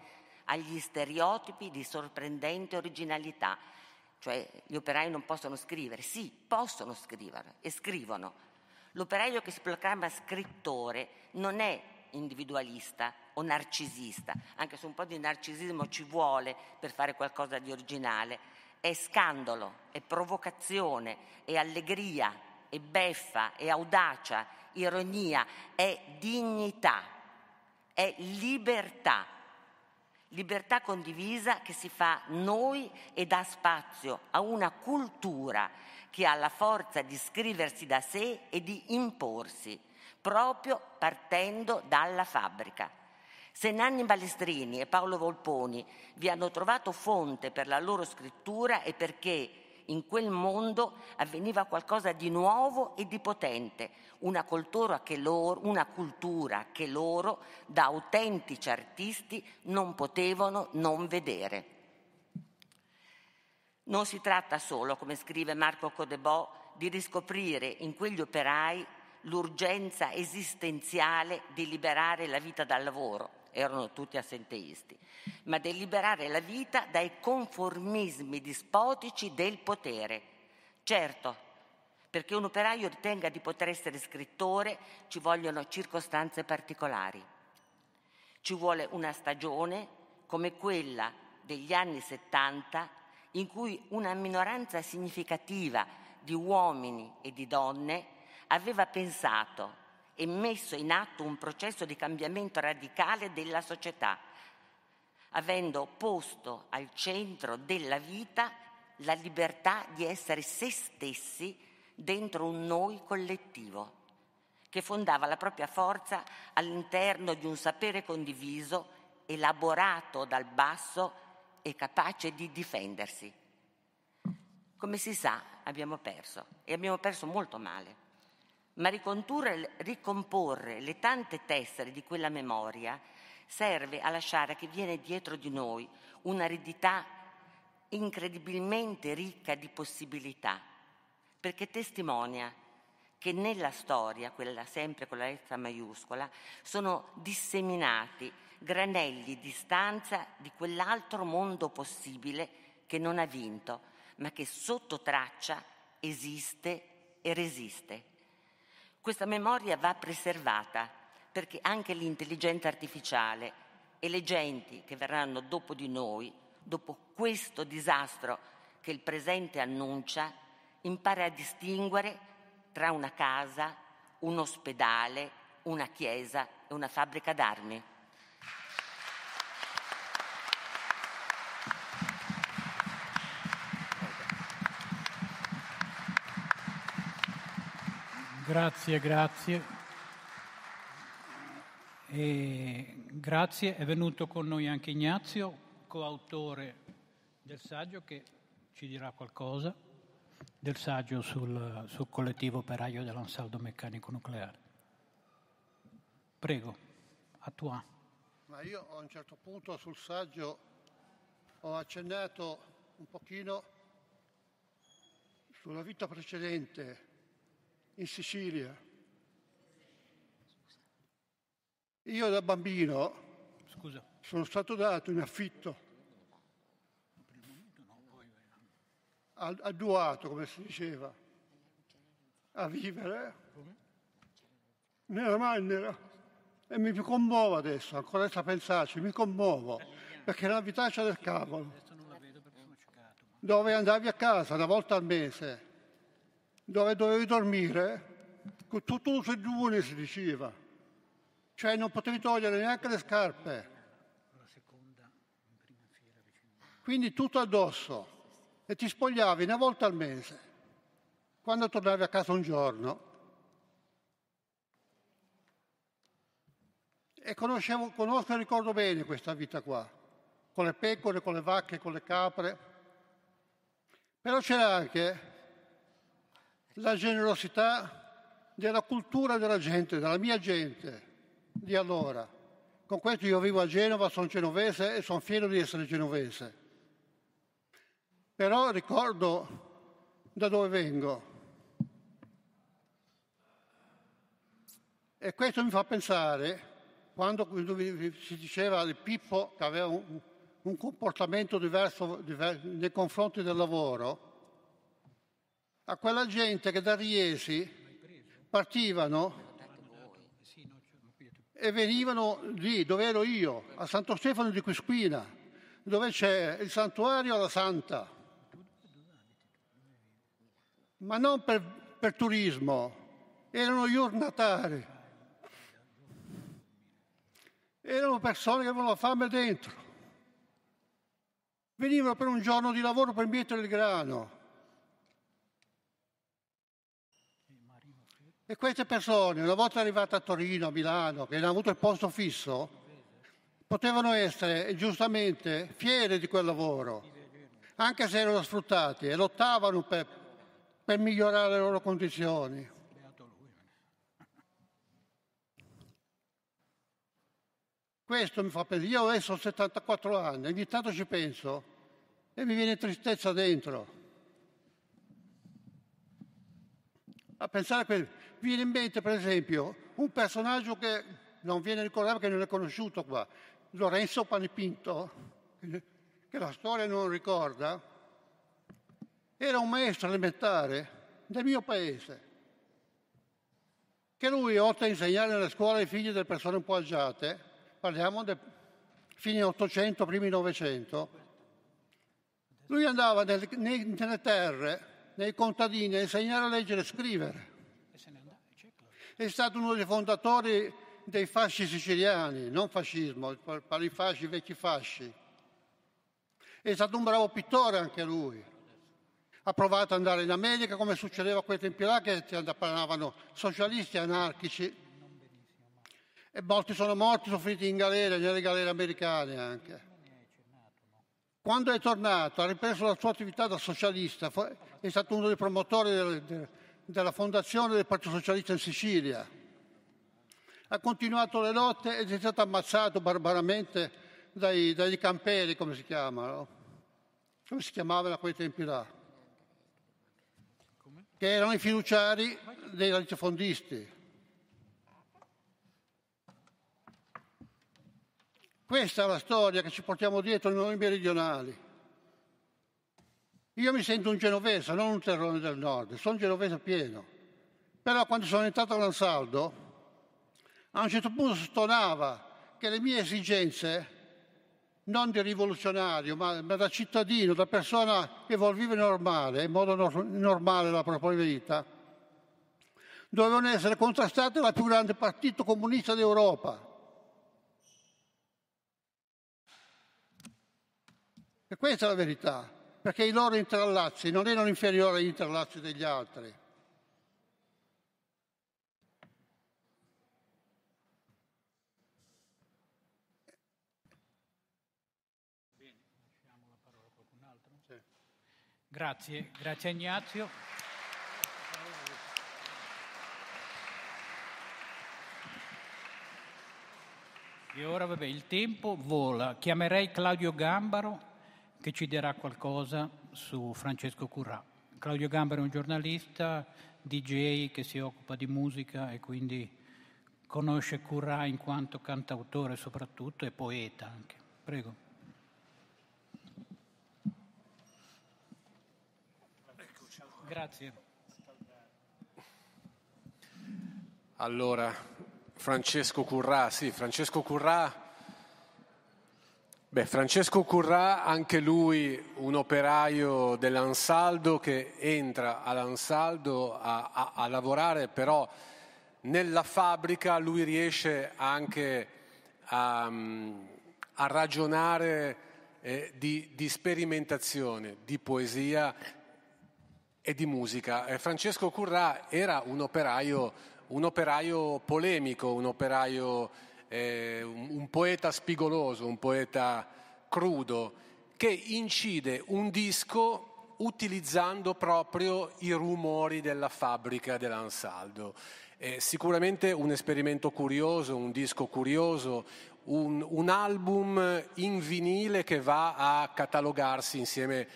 agli stereotipi di sorprendente originalità. Cioè gli operai non possono scrivere, sì, possono scrivere e scrivono. L'operaio che si proclama scrittore non è individualista o narcisista, anche se un po' di narcisismo ci vuole per fare qualcosa di originale. È scandalo, è provocazione, è allegria, è beffa, è audacia, ironia, è dignità, è libertà. Libertà condivisa che si fa noi e dà spazio a una cultura che ha la forza di scriversi da sé e di imporsi proprio partendo dalla fabbrica. Se Nanni Balestrini e Paolo Volponi vi hanno trovato fonte per la loro scrittura è perché in quel mondo avveniva qualcosa di nuovo e di potente, una cultura che loro, cultura che loro da autentici artisti non potevano non vedere. Non si tratta solo, come scrive Marco Codebò, di riscoprire in quegli operai l'urgenza esistenziale di liberare la vita dal lavoro, erano tutti assenteisti, ma di liberare la vita dai conformismi dispotici del potere. Certo, perché un operaio ritenga di poter essere scrittore ci vogliono circostanze particolari. Ci vuole una stagione come quella degli anni 70 in cui una minoranza significativa di uomini e di donne aveva pensato e messo in atto un processo di cambiamento radicale della società, avendo posto al centro della vita la libertà di essere se stessi dentro un noi collettivo, che fondava la propria forza all'interno di un sapere condiviso, elaborato dal basso e capace di difendersi. Come si sa, abbiamo perso e abbiamo perso molto male ma ricomporre le tante tessere di quella memoria serve a lasciare che viene dietro di noi un'aridità incredibilmente ricca di possibilità, perché testimonia che nella storia, quella sempre con la lettera maiuscola, sono disseminati granelli di stanza di quell'altro mondo possibile che non ha vinto, ma che sotto traccia esiste e resiste. Questa memoria va preservata perché anche l'intelligenza artificiale e le genti che verranno dopo di noi, dopo questo disastro che il presente annuncia, impara a distinguere tra una casa, un ospedale, una chiesa e una fabbrica d'armi. Grazie, grazie. E grazie, è venuto con noi anche Ignazio, coautore del saggio che ci dirà qualcosa, del saggio sul, sul collettivo operaio dell'ansaldo meccanico nucleare. Prego, a tua. Ma io a un certo punto sul saggio ho accennato un pochino sulla vita precedente in Sicilia. Io da bambino Scusa. sono stato dato in affitto, adduato come si diceva, a vivere nella Mannera. E mi commuovo adesso, ancora a pensarci, mi commuovo, perché è una vitaccia del cavolo, dove andavi a casa una volta al mese, dove dovevi dormire con tutto un seggione si diceva. cioè non potevi togliere neanche le scarpe. Quindi tutto addosso e ti spogliavi una volta al mese. Quando tornavi a casa un giorno, e conoscevo, conosco e ricordo bene questa vita qua, con le pecore, con le vacche, con le capre, però c'era anche la generosità della cultura della gente, della mia gente di allora. Con questo io vivo a Genova, sono genovese e sono fiero di essere genovese. Però ricordo da dove vengo. E questo mi fa pensare, quando si diceva di Pippo che aveva un, un comportamento diverso, diverso nei confronti del lavoro, a quella gente che da Riesi partivano e venivano lì dove ero io, a Santo Stefano di Quispina, dove c'è il santuario alla Santa. Ma non per, per turismo, erano giornatari. Erano persone che avevano la fame dentro. Venivano per un giorno di lavoro per mettere il grano. E queste persone, una volta arrivate a Torino, a Milano, che hanno avuto il posto fisso, potevano essere giustamente fiere di quel lavoro, anche se erano sfruttati e lottavano per, per migliorare le loro condizioni. Questo mi fa pensare, io adesso ho 74 anni, ogni tanto ci penso e mi viene tristezza dentro. A pensare a quello viene in mente per esempio un personaggio che non viene ricordato perché non è conosciuto qua, Lorenzo Panipinto, che la storia non ricorda, era un maestro elementare del mio paese, che lui, oltre a insegnare nelle scuole ai figli delle persone un po' agiate, parliamo del fine 800, primi 900, lui andava nelle, nelle terre, nei contadini a insegnare a leggere e scrivere è stato uno dei fondatori dei fasci siciliani, non fascismo, per i fasci, vecchi fasci. È stato un bravo pittore anche lui. Ha provato ad andare in America come succedeva a quei tempi là che parlavano socialisti anarchici e molti sono morti, sono finiti in galera, nelle galere americane anche. Quando è tornato, ha ripreso la sua attività da socialista, è stato uno dei promotori del, del della fondazione del Partito Socialista in Sicilia. Ha continuato le lotte ed è stato ammazzato barbaramente dai, dai camperi, come si chiamano, come si chiamavano a quei tempi là, che erano i fiduciari dei latifondisti. Questa è la storia che ci portiamo dietro noi meridionali. Io mi sento un genovese, non un terrone del nord, sono genovese pieno. Però quando sono entrato all'Ansaldo, a un certo punto stonava che le mie esigenze, non di rivoluzionario, ma, ma da cittadino, da persona che vuol vivere normale, in modo no- normale la propria vita, dovevano essere contrastate dal più grande partito comunista d'Europa. E questa è la verità perché i loro intrallazzi non erano inferiori agli intrallazzi degli altri. Grazie, grazie Ignazio. E ora vabbè, il tempo vola. Chiamerei Claudio Gambaro che ci dirà qualcosa su Francesco Currà. Claudio Gambaro è un giornalista, DJ che si occupa di musica e quindi conosce Currà in quanto cantautore soprattutto e poeta anche. Prego. Grazie. Allora, Francesco Currà, sì, Francesco Currà Beh, Francesco Currà, anche lui un operaio dell'Ansaldo che entra all'Ansaldo a, a, a lavorare, però nella fabbrica lui riesce anche a, a ragionare eh, di, di, sperimentazione, di poesia e di musica. Eh, Francesco Currà era un operaio, un operaio polemico, un operaio, eh, un, poeta spigoloso, un poeta crudo, che incide un disco utilizzando proprio i rumori della fabbrica dell'Ansaldo. È sicuramente un esperimento curioso, un disco curioso, un, un, album in vinile che va a catalogarsi insieme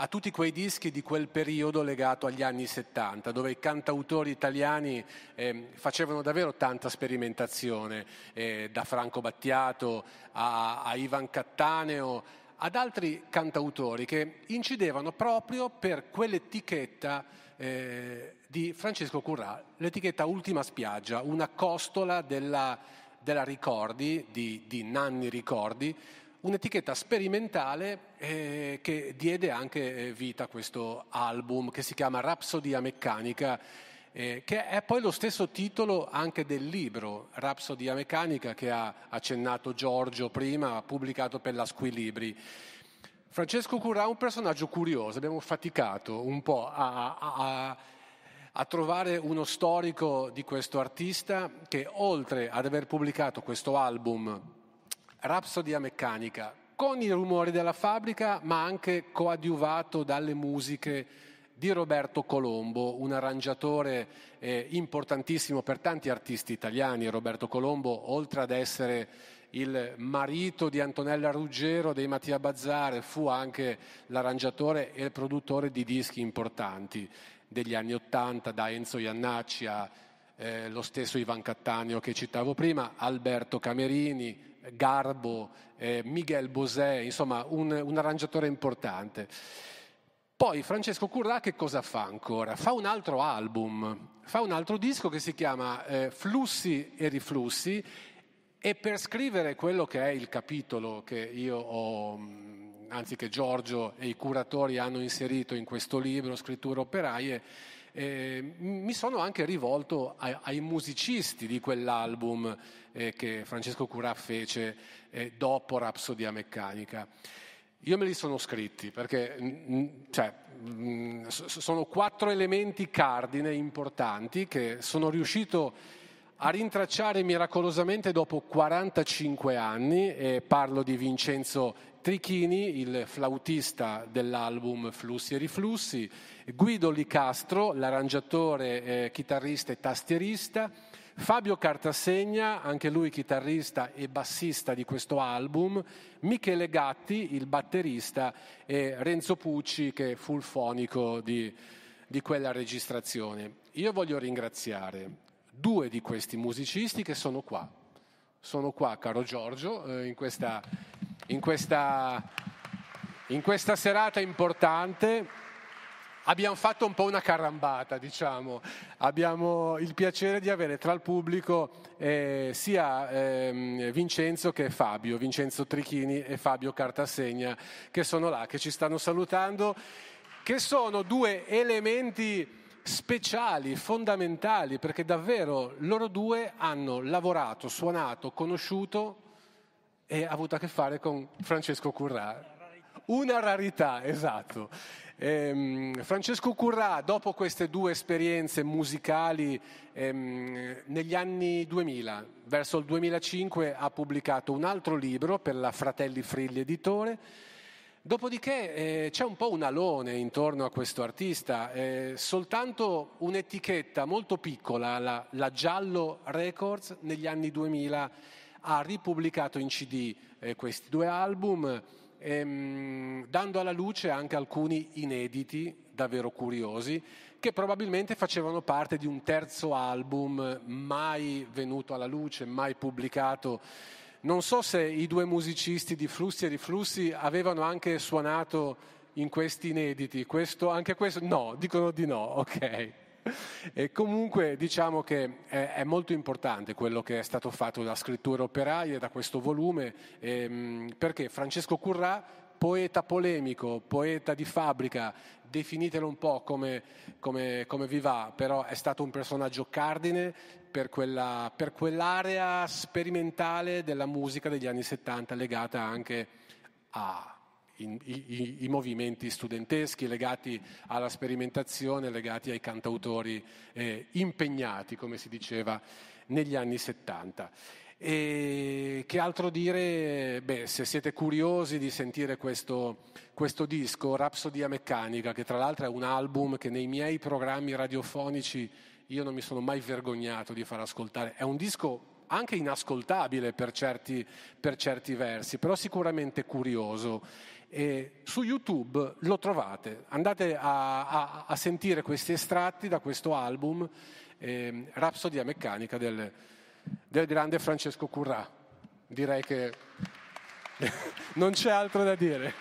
a tutti quei dischi di quel periodo legato agli anni 70, dove i cantautori italiani eh, facevano davvero tanta sperimentazione, eh, da Franco Battiato a, a Ivan Cattaneo, ad altri cantautori che incidevano proprio per quell'etichetta eh, di Francesco Currà, l'etichetta Ultima Spiaggia, una costola della, della Ricordi, di, di, Nanni Ricordi, un'etichetta sperimentale eh, che diede anche eh, vita a questo album che si chiama Rapsodia Meccanica, eh, che è poi lo stesso titolo anche del libro, Rapsodia Meccanica, che ha accennato Giorgio prima, pubblicato per la Squilibri. Francesco Curà è un personaggio curioso, abbiamo faticato un po' a, a, a, trovare uno storico di questo artista che oltre ad aver pubblicato questo album Rapsodia Meccanica con i rumori della fabbrica ma anche coadiuvato dalle musiche di Roberto Colombo, un arrangiatore eh, importantissimo per tanti artisti italiani. Roberto Colombo, oltre ad essere il marito di Antonella Ruggero dei Mattia Bazzare, fu anche l'arrangiatore e il produttore di dischi importanti degli anni Ottanta, da Enzo Iannacci a eh, lo stesso Ivan Cattaneo che citavo prima, Alberto Camerini, Garbo, eh, Miguel Bosè, insomma un, un arrangiatore importante. Poi Francesco Currà che cosa fa ancora? Fa un altro album, fa un altro disco che si chiama eh, Flussi e riflussi e per scrivere quello che è il capitolo che io ho, anzi che Giorgio e i curatori hanno inserito in questo libro, Scritture operaie, eh, mi sono anche rivolto ai, ai musicisti di quell'album eh, che Francesco Curà fece eh, dopo Rapsodia Meccanica. Io me li sono scritti perché cioè, sono quattro elementi cardine importanti che sono riuscito a rintracciare miracolosamente dopo 45 anni e parlo di Vincenzo Trichini, il flautista dell'album Flussi e Riflussi, Guido Licastro, l'arrangiatore, eh, chitarrista e tastierista, Fabio Cartasegna, anche lui chitarrista e bassista di questo album, Michele Gatti, il batterista, e Renzo Pucci, che fu il fonico di, di quella registrazione. Io voglio ringraziare due di questi musicisti che sono qua. Sono qua, caro Giorgio, eh, in questa, in questa, in questa serata importante abbiamo fatto un po' una carambata, diciamo. Abbiamo il piacere di avere tra il pubblico eh, sia eh, Vincenzo che Fabio, Vincenzo Trichini e Fabio Cartasegna, che sono là, che ci stanno salutando, che sono due elementi speciali, fondamentali, perché davvero loro due hanno lavorato, suonato, conosciuto e avuto a che fare con Francesco Currà. Una rarità, esatto. Ehm, Francesco Currà, dopo queste due esperienze musicali, ehm, negli anni 2000, verso il 2005, ha pubblicato un altro libro per la Fratelli Frilli Editore. Dopodiché eh, c'è un po' un alone intorno a questo artista, eh, soltanto un'etichetta molto piccola, la, la, Giallo Records, negli anni 2000 ha ripubblicato in CD eh, questi due album ehm, dando alla luce anche alcuni inediti davvero curiosi che probabilmente facevano parte di un terzo album mai venuto alla luce, mai pubblicato. Non so se i due musicisti di Flussi e Riflussi avevano anche suonato in questi inediti, questo, anche questo, no, dicono di no, ok. E comunque diciamo che è, è, molto importante quello che è stato fatto da scritture operaie, da questo volume, ehm, perché Francesco Currà, poeta polemico, poeta di fabbrica, definitelo un po' come, come, come, vi va, però è stato un personaggio cardine per, quella, per quell'area sperimentale della musica degli anni 70 legata anche a i, i, i, movimenti studenteschi legati alla sperimentazione, legati ai cantautori eh, impegnati, come si diceva negli anni 70. E che altro dire? Beh, se siete curiosi di sentire questo, questo disco, Rapsodia Meccanica, che tra l'altro è un album che nei miei programmi radiofonici io non mi sono mai vergognato di far ascoltare, è un disco anche inascoltabile per certi, per certi versi, però sicuramente curioso. E su YouTube lo trovate, andate a, a, a sentire questi estratti da questo album, eh, Rapsodia Meccanica del, del grande Francesco Currà. Direi che non c'è altro da dire.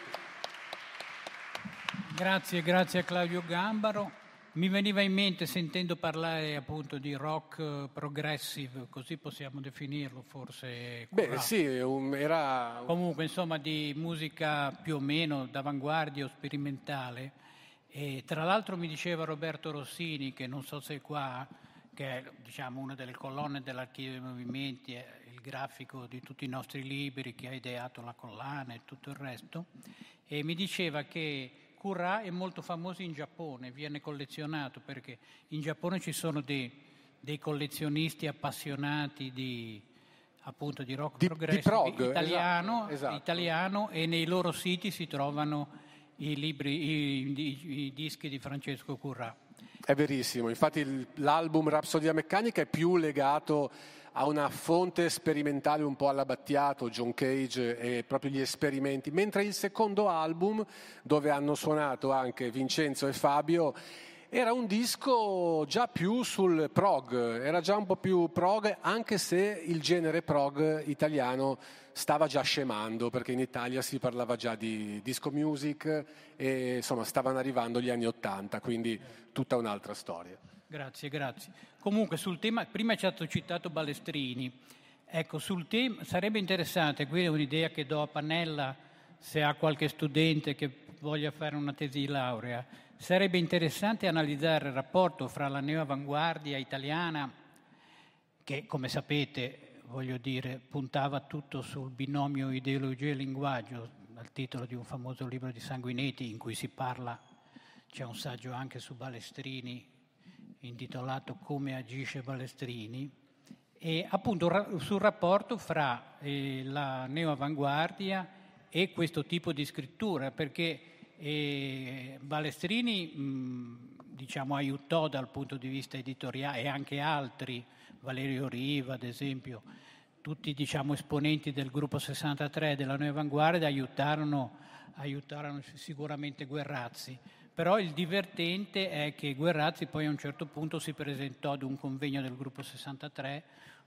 Grazie, grazie a Claudio Gambaro. Mi veniva in mente sentendo parlare appunto di rock eh, progressive, così possiamo definirlo forse. Beh sì, era... Comunque insomma di musica più o meno d'avanguardia o sperimentale. E tra l'altro mi diceva Roberto Rossini, che non so se è qua, che è diciamo, una delle colonne dell'archivio dei movimenti, è il grafico di tutti i nostri libri, che ha ideato la collana e tutto il resto, e mi diceva che Kura è molto famoso in Giappone, viene collezionato perché in Giappone ci sono dei, dei collezionisti appassionati di, appunto, di rock di, progressive di prog, italiano, esatto, esatto. italiano, e nei loro siti si trovano i, libri, i, i, i dischi di Francesco Currà. È verissimo, infatti l'album Rapsodia Meccanica è più legato a una fonte sperimentale un po' alla Battiato, John Cage e proprio gli esperimenti, mentre il secondo album, dove hanno suonato anche Vincenzo e Fabio, era un disco già più sul prog, era già un po' più prog, anche se il genere prog italiano stava già scemando, perché in Italia si parlava già di disco music e insomma stavano arrivando gli anni Ottanta, quindi tutta un'altra storia. Grazie, grazie. Comunque sul tema, prima ci ha citato Balestrini, ecco, sul tema sarebbe interessante, qui è un'idea che do a Pannella se ha qualche studente che voglia fare una tesi di laurea, sarebbe interessante analizzare il rapporto fra la neoavanguardia italiana, che come sapete, voglio dire, puntava tutto sul binomio ideologia e linguaggio, dal titolo di un famoso libro di Sanguinetti in cui si parla, c'è un saggio anche su Balestrini intitolato Come agisce Balestrini, e appunto sul rapporto fra eh, la neoavanguardia e questo tipo di scrittura, perché eh, Balestrini mh, diciamo, aiutò dal punto di vista editoriale e anche altri, Valerio Riva ad esempio, tutti diciamo, esponenti del gruppo 63 della Nuova Avanguardia aiutarono, aiutarono sicuramente Guerrazzi. Però il divertente è che Guerrazzi poi a un certo punto si presentò ad un convegno del gruppo 63,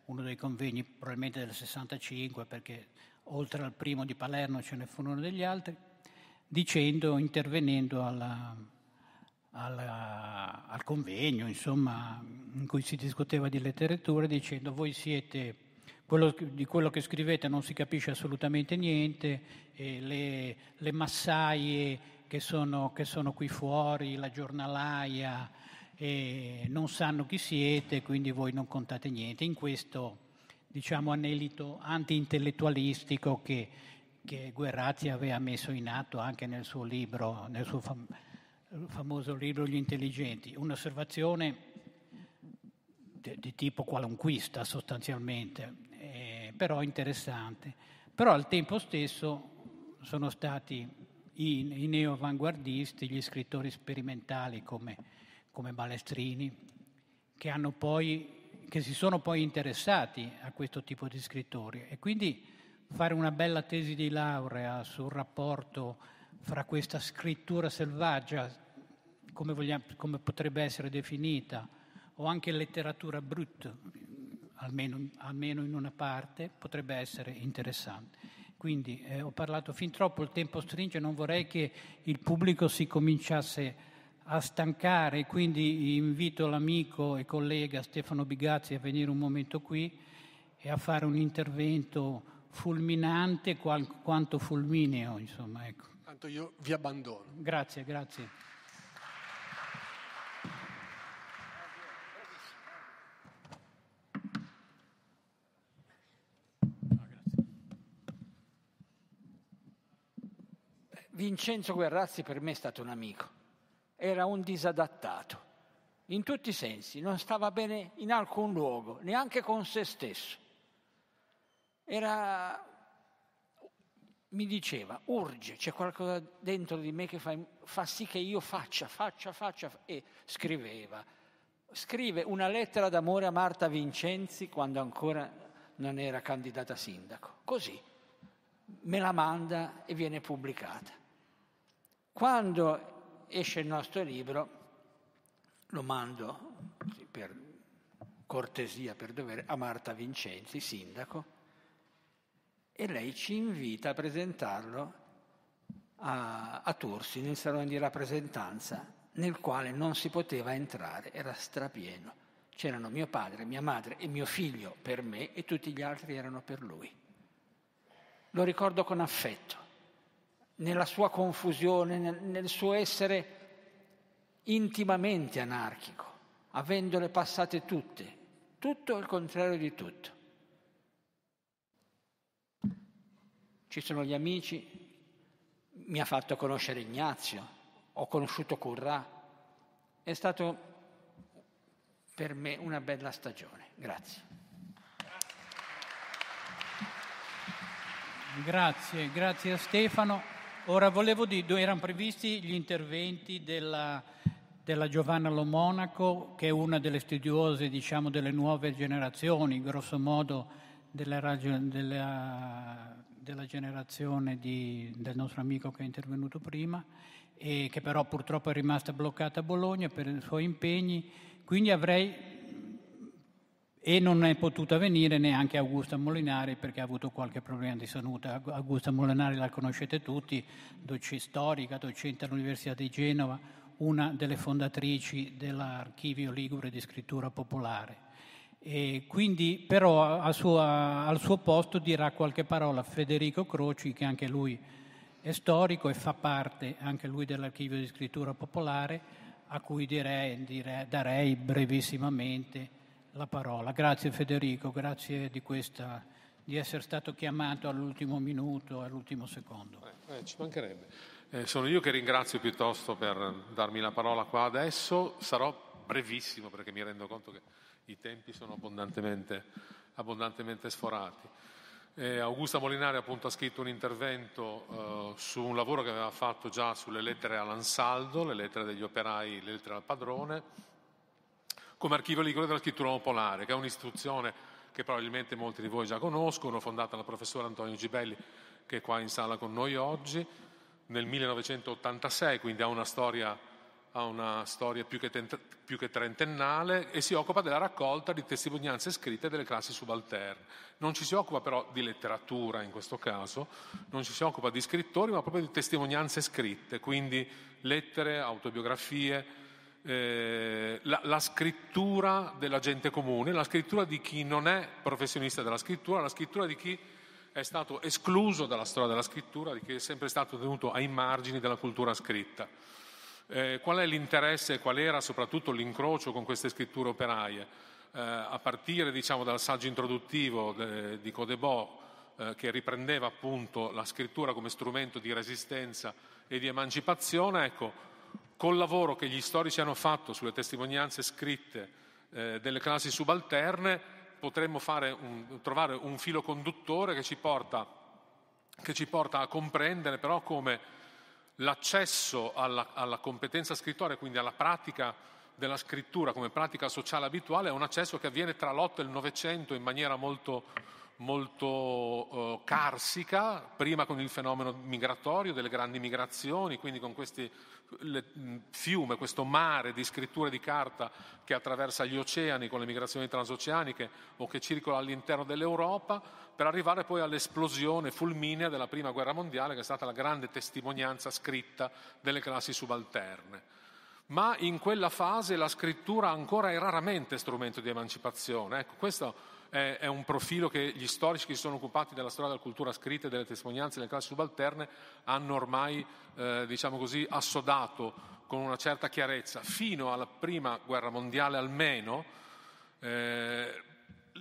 uno dei convegni probabilmente del 65, perché oltre al primo di Palermo ce ne furono degli altri, dicendo, intervenendo alla, alla, al convegno, insomma, in cui si discuteva di letteratura, dicendo voi siete, quello, di quello che scrivete non si capisce assolutamente niente, le, le massaie che sono, che sono qui fuori, la giornalaia, e non sanno chi siete, quindi voi non contate niente. In questo, diciamo, anelito anti-intellettualistico che, che Guerrazzi aveva messo in atto anche nel suo libro, nel suo fam- famoso libro Gli intelligenti. Un'osservazione di, di tipo qualunquista sostanzialmente, eh, però interessante. Però al tempo stesso sono stati i, i neoavanguardisti, gli scrittori sperimentali come, come Balestrini, che, poi, che si sono poi interessati a questo tipo di scrittori. E quindi fare una bella tesi di laurea sul rapporto fra questa scrittura selvaggia, come, vogliamo, come potrebbe essere definita, o anche letteratura brutta, almeno, almeno in una parte, potrebbe essere interessante. Quindi eh, ho parlato fin troppo, il tempo stringe, non vorrei che il pubblico si cominciasse a stancare, quindi invito l'amico e collega Stefano Bigazzi a venire un momento qui e a fare un intervento fulminante qual- quanto fulmineo, insomma. Ecco. Tanto io vi abbandono. Grazie, grazie. Vincenzo Guerrazzi per me è stato un amico, era un disadattato, in tutti i sensi, non stava bene in alcun luogo, neanche con se stesso. Era mi diceva, urge, c'è qualcosa dentro di me che fa, fa, sì che io faccia, faccia, faccia, e scriveva. Scrive una lettera d'amore a Marta Vincenzi quando ancora non era candidata sindaco. Così me la manda e viene pubblicata. Quando esce il nostro libro, lo mando per cortesia, per dovere, a Marta Vincenzi, sindaco, e lei ci invita a presentarlo a, a Tursi nel salone di rappresentanza nel quale non si poteva entrare, era strapieno. C'erano mio padre, mia madre e mio figlio per me e tutti gli altri erano per lui. Lo ricordo con affetto, nella sua confusione, nel, nel suo essere intimamente anarchico, avendole passate tutte, tutto il contrario di tutto. ci sono gli amici, mi ha fatto conoscere Ignazio, ho conosciuto Currà, è stato per me una bella stagione. Grazie. Grazie, grazie a Stefano. Ora volevo dire, erano previsti gli interventi della, della Giovanna Lomonaco, che è una delle studiose, diciamo, delle nuove generazioni, grosso modo della, della della generazione di, del nostro amico che è intervenuto prima e che però purtroppo è rimasta bloccata a Bologna per i suoi impegni, quindi avrei e non è potuta venire neanche Augusta Molinari perché ha avuto qualche problema di salute. Augusta Molinari la conoscete tutti, docente storica, docente all'Università di Genova, una delle fondatrici dell'archivio Ligure di scrittura popolare. E quindi però suo, al suo posto dirà qualche parola Federico Croci, che anche lui è storico e fa parte anche lui dell'archivio di scrittura popolare, a cui direi, direi, darei brevissimamente la parola. Grazie Federico, grazie di, questa, di essere stato chiamato all'ultimo minuto, all'ultimo secondo. Eh, eh, ci mancherebbe. Eh, sono io che ringrazio piuttosto per darmi la parola qua adesso. Sarò brevissimo perché mi rendo conto che i tempi sono abbondantemente, abbondantemente sforati. Eh, Augusta Molinari appunto ha scritto un intervento eh, su un lavoro che aveva fatto già sulle lettere all'Ansaldo, le lettere degli operai, le lettere al padrone, come archivio ligure della scrittura popolare, che è un'istituzione che probabilmente molti di voi già conoscono, fondata dal professore Antonio Gibelli, che è qua in sala con noi oggi, nel 1986, quindi ha una storia ha una storia più che, tent- più che, trentennale e si occupa della raccolta di testimonianze scritte delle classi subalterne. Non ci si occupa però di letteratura in questo caso, non ci si occupa di scrittori, ma proprio di testimonianze scritte, quindi lettere, autobiografie, eh, la, la, scrittura della gente comune, la scrittura di chi non è professionista della scrittura, la scrittura di chi è stato escluso dalla storia della scrittura, di chi è sempre stato tenuto ai margini della cultura scritta. Eh, qual è l'interesse e qual era soprattutto l'incrocio con queste scritture operaie? Eh, a partire diciamo, dal saggio introduttivo de, di Codebò, eh, che riprendeva appunto la scrittura come strumento di resistenza e di emancipazione, ecco, col lavoro che gli storici hanno fatto sulle testimonianze scritte eh, delle classi subalterne, potremmo un, trovare un filo conduttore che ci porta, che ci porta a comprendere però come l'accesso alla, alla competenza scrittoria, quindi alla pratica della scrittura come pratica sociale abituale, è un accesso che avviene tra l'otto e il Novecento in maniera molto, molto uh, carsica, prima con il fenomeno migratorio, delle grandi migrazioni, quindi con questi le, fiume, questo mare di scritture di carta che attraversa gli oceani con le migrazioni transoceaniche o che circola all'interno dell'Europa, per arrivare poi all'esplosione fulminea della Prima Guerra Mondiale, che è stata la grande testimonianza scritta delle classi subalterne. Ma in quella fase la scrittura ancora è raramente strumento di emancipazione. Ecco, questo è, un profilo che gli storici che si sono occupati della storia della cultura scritta e delle testimonianze delle classi subalterne hanno ormai, eh, diciamo così, assodato con una certa chiarezza. Fino alla Prima Guerra Mondiale almeno, eh,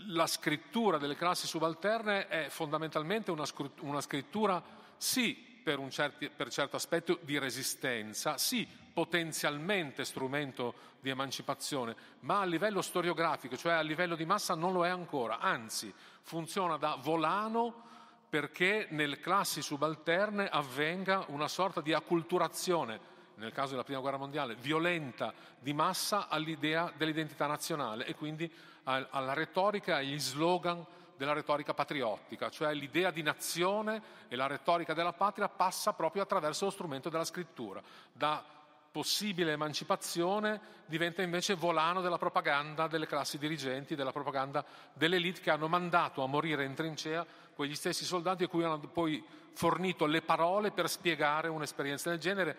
la scrittura delle classi subalterne è fondamentalmente una scrittura, sì, per un certi, per certo aspetto di resistenza, sì potenzialmente strumento di emancipazione, ma a livello storiografico, cioè a livello di massa, non lo è ancora, anzi funziona da volano perché nelle classi subalterne avvenga una sorta di acculturazione, nel caso della Prima Guerra Mondiale, violenta di massa all'idea dell'identità nazionale e quindi alla retorica e agli slogan della retorica patriottica, cioè l'idea di nazione e la retorica della patria passa proprio attraverso lo strumento della scrittura. Da possibile emancipazione diventa invece volano della propaganda delle classi dirigenti, della propaganda delle elite che hanno mandato a morire in trincea quegli stessi soldati a cui hanno poi fornito le parole per spiegare un'esperienza del genere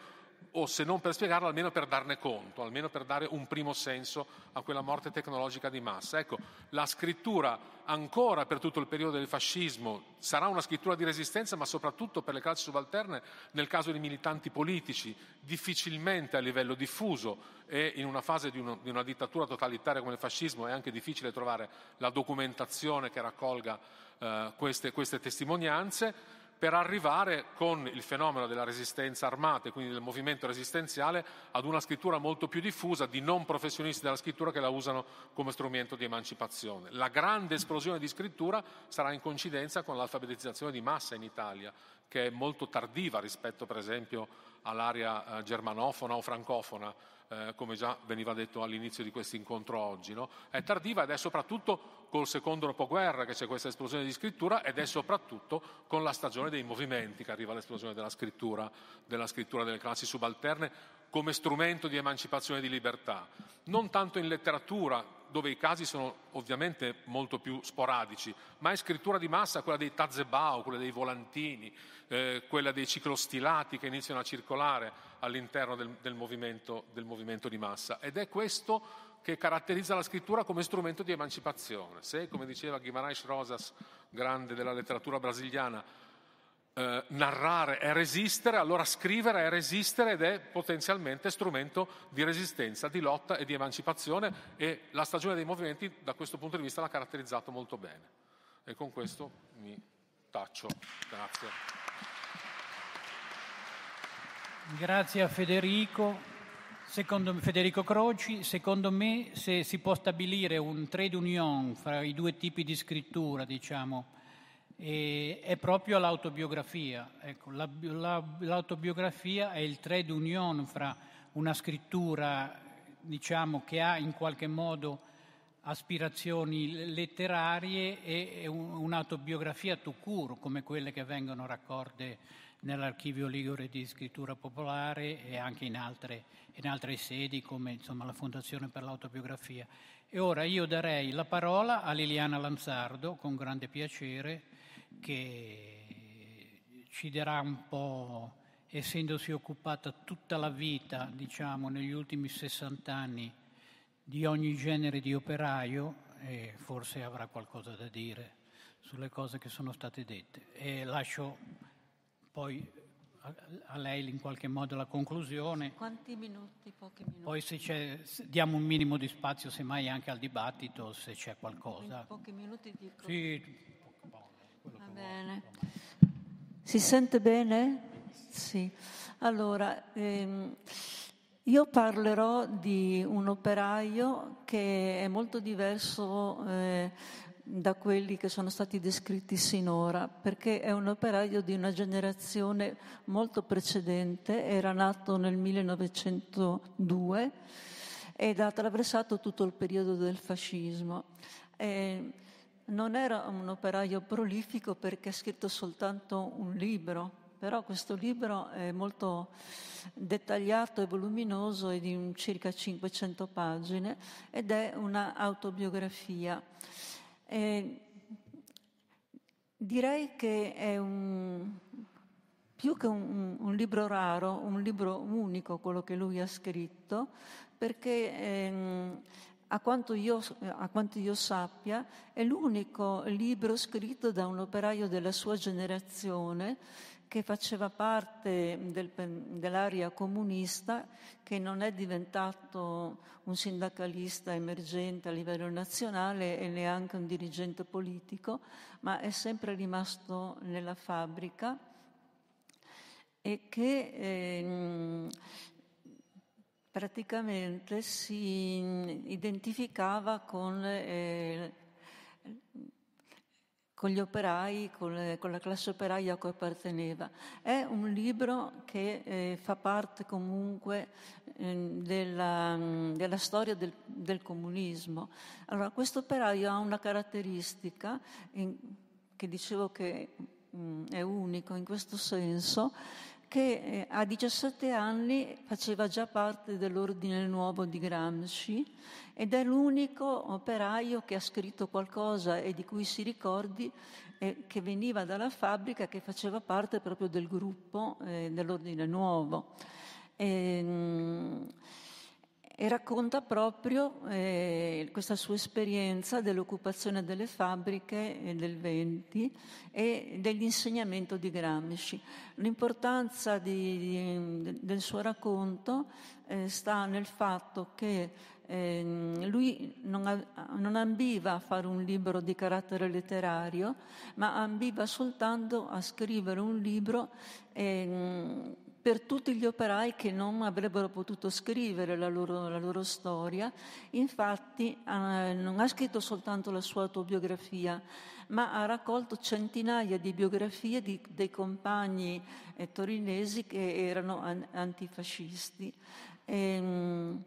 o se non per spiegarlo, almeno per darne conto, almeno per dare un primo senso a quella morte tecnologica di massa. Ecco, la scrittura ancora per tutto il periodo del fascismo sarà una scrittura di resistenza, ma soprattutto per le classi subalterne, nel caso di militanti politici, difficilmente a livello diffuso e in una fase di, uno, di una dittatura totalitaria come il fascismo è anche difficile trovare la documentazione che raccolga eh, queste, queste testimonianze per arrivare con il fenomeno della resistenza armata e quindi del movimento resistenziale ad una scrittura molto più diffusa di non professionisti della scrittura che la usano come strumento di emancipazione. La grande esplosione di scrittura sarà in coincidenza con l'alfabetizzazione di massa in Italia, che è molto tardiva rispetto per esempio all'area eh, germanofona o francofona eh, come già veniva detto all'inizio di questo incontro oggi. No? È tardiva ed è soprattutto col secondo dopoguerra che c'è questa esplosione di scrittura ed è soprattutto con la stagione dei movimenti che arriva l'esplosione della scrittura, della scrittura delle classi subalterne come strumento di emancipazione di libertà. Non tanto in letteratura, dove i casi sono ovviamente molto più sporadici, ma è scrittura di massa, quella dei tazebao, quella dei volantini, eh, quella dei ciclostilati che iniziano a circolare all'interno del, del, movimento, del movimento di massa. Ed è questo che caratterizza la scrittura come strumento di emancipazione. Se, come diceva Guimarães Rosas, grande della letteratura brasiliana, eh, narrare è resistere, allora scrivere è resistere ed è potenzialmente strumento di resistenza, di lotta e di emancipazione e la stagione dei movimenti da questo punto di vista l'ha caratterizzato molto bene. E con questo mi taccio. Grazie. Grazie a Federico. Secondo Federico Croci, secondo me se si può stabilire un trade union fra i due tipi di scrittura, diciamo, è proprio l'autobiografia. Ecco, la, la, l'autobiografia è il trade union fra una scrittura diciamo, che ha in qualche modo aspirazioni letterarie e un'autobiografia tout court, come quelle che vengono raccolte nell'archivio Ligure di scrittura popolare e anche in altre, in altre sedi come insomma, la Fondazione per l'autobiografia. E ora io darei la parola a Liliana Lanzardo con grande piacere che ci darà un po', essendosi occupata tutta la vita, diciamo, negli ultimi 60 anni di ogni genere di operaio, e forse avrà qualcosa da dire sulle cose che sono state dette. E lascio poi a lei in qualche modo la conclusione. Quanti minuti? Pochi minuti. Poi se c'è, diamo un minimo di spazio semmai anche al dibattito se c'è qualcosa. Pochi minuti di... Sì, bene. Si sente bene? Sì. Allora, ehm, io parlerò di un operaio che è molto diverso eh, da quelli che sono stati descritti sinora, perché è un operaio di una generazione molto precedente, era nato nel 1902 ed ha attraversato tutto il periodo del fascismo. E non era un operaio prolifico perché ha scritto soltanto un libro, però questo libro è molto dettagliato e voluminoso, è di circa 500 pagine ed è un'autobiografia. Direi che è un, più che un, un, libro raro, un libro unico quello che lui ha scritto, perché ehm, a, quanto io, a quanto io sappia è l'unico libro scritto da un operaio della sua generazione che faceva parte del, dell'area comunista, che non è diventato un sindacalista emergente a livello nazionale e neanche un dirigente politico, ma è sempre rimasto nella fabbrica e che eh, praticamente si identificava con, eh, con gli operai, con, le, con, la classe operaia a cui apparteneva. È un libro che eh, fa parte comunque eh, della, della, storia del, del, comunismo. Allora, questo operaio ha una caratteristica in, che dicevo che mh, mm, è unico in questo senso, che eh, a 17 anni faceva già parte dell'ordine nuovo di Gramsci ed è l'unico operaio che ha scritto qualcosa e di cui si ricordi eh, che veniva dalla fabbrica che faceva parte proprio del gruppo eh, dell'ordine nuovo. E, ehm, e racconta proprio eh, questa sua esperienza dell'occupazione delle fabbriche eh, del 20 e dell'insegnamento di Gramsci. L'importanza di, di, del suo racconto eh, sta nel fatto che ehm, lui non, non, ambiva a fare un libro di carattere letterario, ma ambiva soltanto a scrivere un libro eh, per tutti gli operai che non avrebbero potuto scrivere la loro, la loro storia. Infatti eh, non ha scritto soltanto la sua autobiografia, ma ha raccolto centinaia di biografie di, dei compagni eh, torinesi che erano an- antifascisti. E, ehm,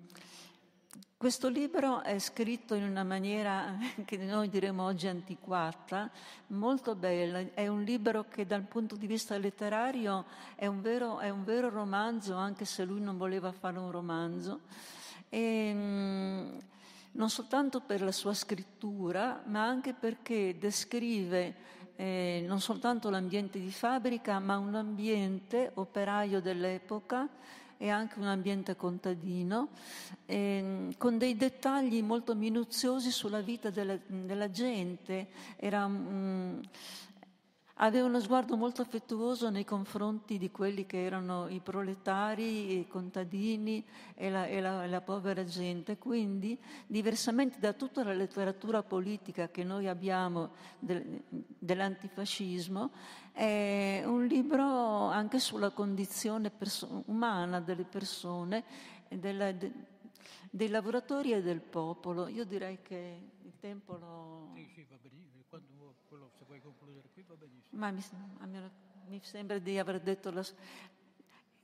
questo libro è scritto in una maniera che noi diremmo oggi antiquata, molto bella. È un libro che dal punto di vista letterario è un vero, è un vero romanzo, anche se lui non voleva fare un romanzo. E, mm, non soltanto per la sua scrittura, ma anche perché descrive eh, non soltanto l'ambiente di fabbrica, ma un ambiente operaio dell'epoca e anche un ambiente contadino, eh, con dei dettagli molto minuziosi sulla vita della, della gente. Era, mm, aveva uno sguardo molto affettuoso nei confronti di quelli che erano i proletari, i contadini e la, e la, la povera gente. Quindi, diversamente da tutta la letteratura politica che noi abbiamo del, dell'antifascismo, è un libro anche sulla condizione perso- umana delle persone, della, de, dei lavoratori e del popolo. Io direi che il tempo lo... Sì, sì, va benissimo. Quando, quello, se vuoi concludere qui va benissimo. Ma mi, me, mi sembra di aver detto la,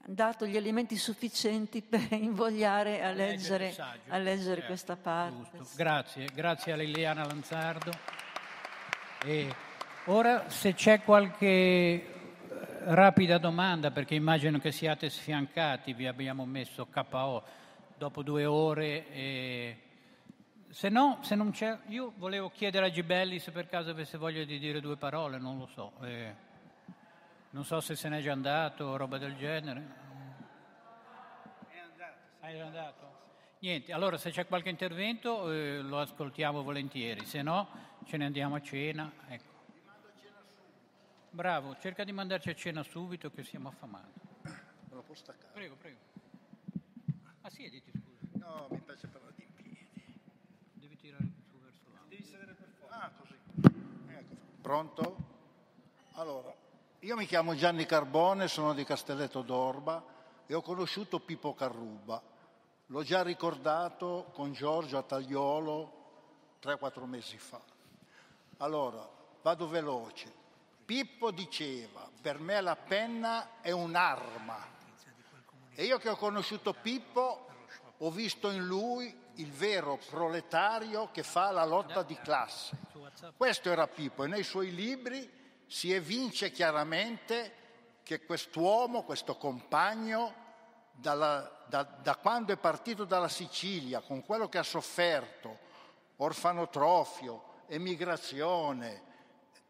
dato gli elementi sufficienti per invogliare a leggere, a leggere eh, questa parte. Grazie, grazie a Liliana Lanzardo. E Ora se c'è qualche eh, rapida domanda, perché immagino che siate sfiancati, vi abbiamo messo KO dopo due ore. E... Se no, se non c'è, io volevo chiedere a Gibelli se per caso avesse voglia di dire due parole, non lo so. Eh, non so se se n'è già andato o roba del genere. È andato. È andato? Niente, allora se c'è qualche intervento eh, lo ascoltiamo volentieri, se no ce ne andiamo a cena. Ecco. Bravo, cerca di mandarci a cena subito che siamo affamati. Me lo può staccare? Prego, prego. Ah, siediti, scusa. No, mi piace parlare di piedi. Devi tirare su verso l'alto. Devi sedere per forza. Ah, così. Ecco. Pronto? Allora, io mi chiamo Gianni Carbone, sono di Castelletto d'Orba e ho conosciuto Pippo Carruba. L'ho già ricordato con Giorgio a Tagliolo 3-4 mesi fa. Allora, vado veloce. Pippo diceva, per me la penna è un'arma. E io che ho conosciuto Pippo ho visto in lui il vero proletario che fa la lotta di classe. Questo era Pippo e nei suoi libri si evince chiaramente che quest'uomo, questo compagno, dalla, da, da quando è partito dalla Sicilia, con quello che ha sofferto, orfanotrofio, emigrazione,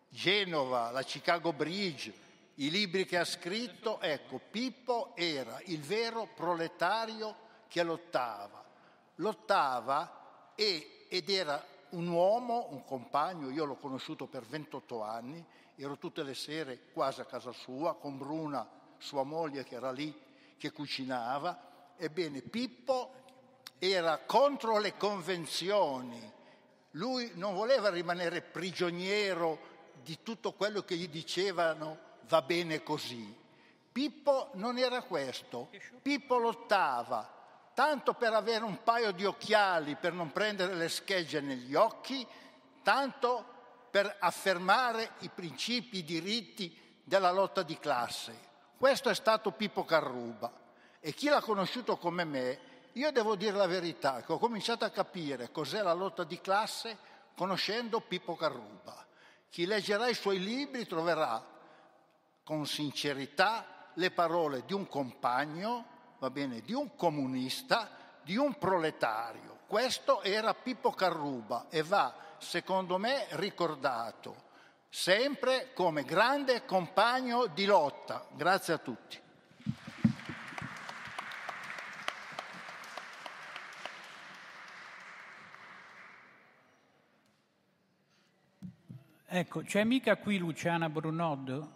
Genova, la Chicago Bridge, i libri che ha scritto, ecco, Pippo era il vero proletario che lottava. Lottava e, ed era un uomo, un compagno, io l'ho conosciuto per 28 anni, ero tutte le sere quasi a casa sua con Bruna, sua moglie che era lì, che cucinava. Ebbene, Pippo era contro le convenzioni, lui non voleva rimanere prigioniero di tutto quello che gli dicevano va bene così. Pippo non era questo. Pippo lottava tanto per avere un paio di occhiali per non prendere le schegge negli occhi, tanto per affermare i principi, i diritti della lotta di classe. Questo è stato Pippo Carruba e chi l'ha conosciuto come me, io devo dire la verità, che ho cominciato a capire cos'è la lotta di classe conoscendo Pippo Carruba. Chi leggerà i suoi libri troverà con sincerità le parole di un compagno, va bene, di un comunista, di un proletario. Questo era Pippo Carruba e va, secondo me, ricordato sempre come grande compagno di lotta. Grazie a tutti. Ecco, c'è mica qui Luciana Brunod?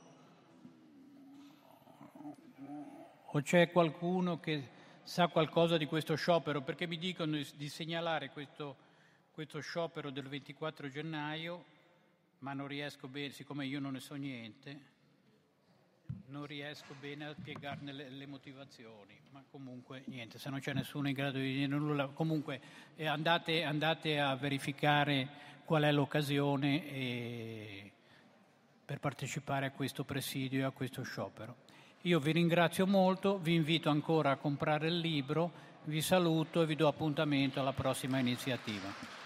O c'è qualcuno che sa qualcosa di questo sciopero? Perché mi dicono di segnalare questo, questo sciopero del 24 gennaio, ma non riesco bene, siccome io non ne so niente, non riesco bene a spiegarne le, le motivazioni. Ma comunque niente, se non c'è nessuno in grado di dire nulla, comunque eh, andate, andate a verificare qual è l'occasione e, per partecipare a questo presidio e a questo sciopero. Io vi ringrazio molto, vi invito ancora a comprare il libro, vi saluto e vi do appuntamento alla prossima iniziativa.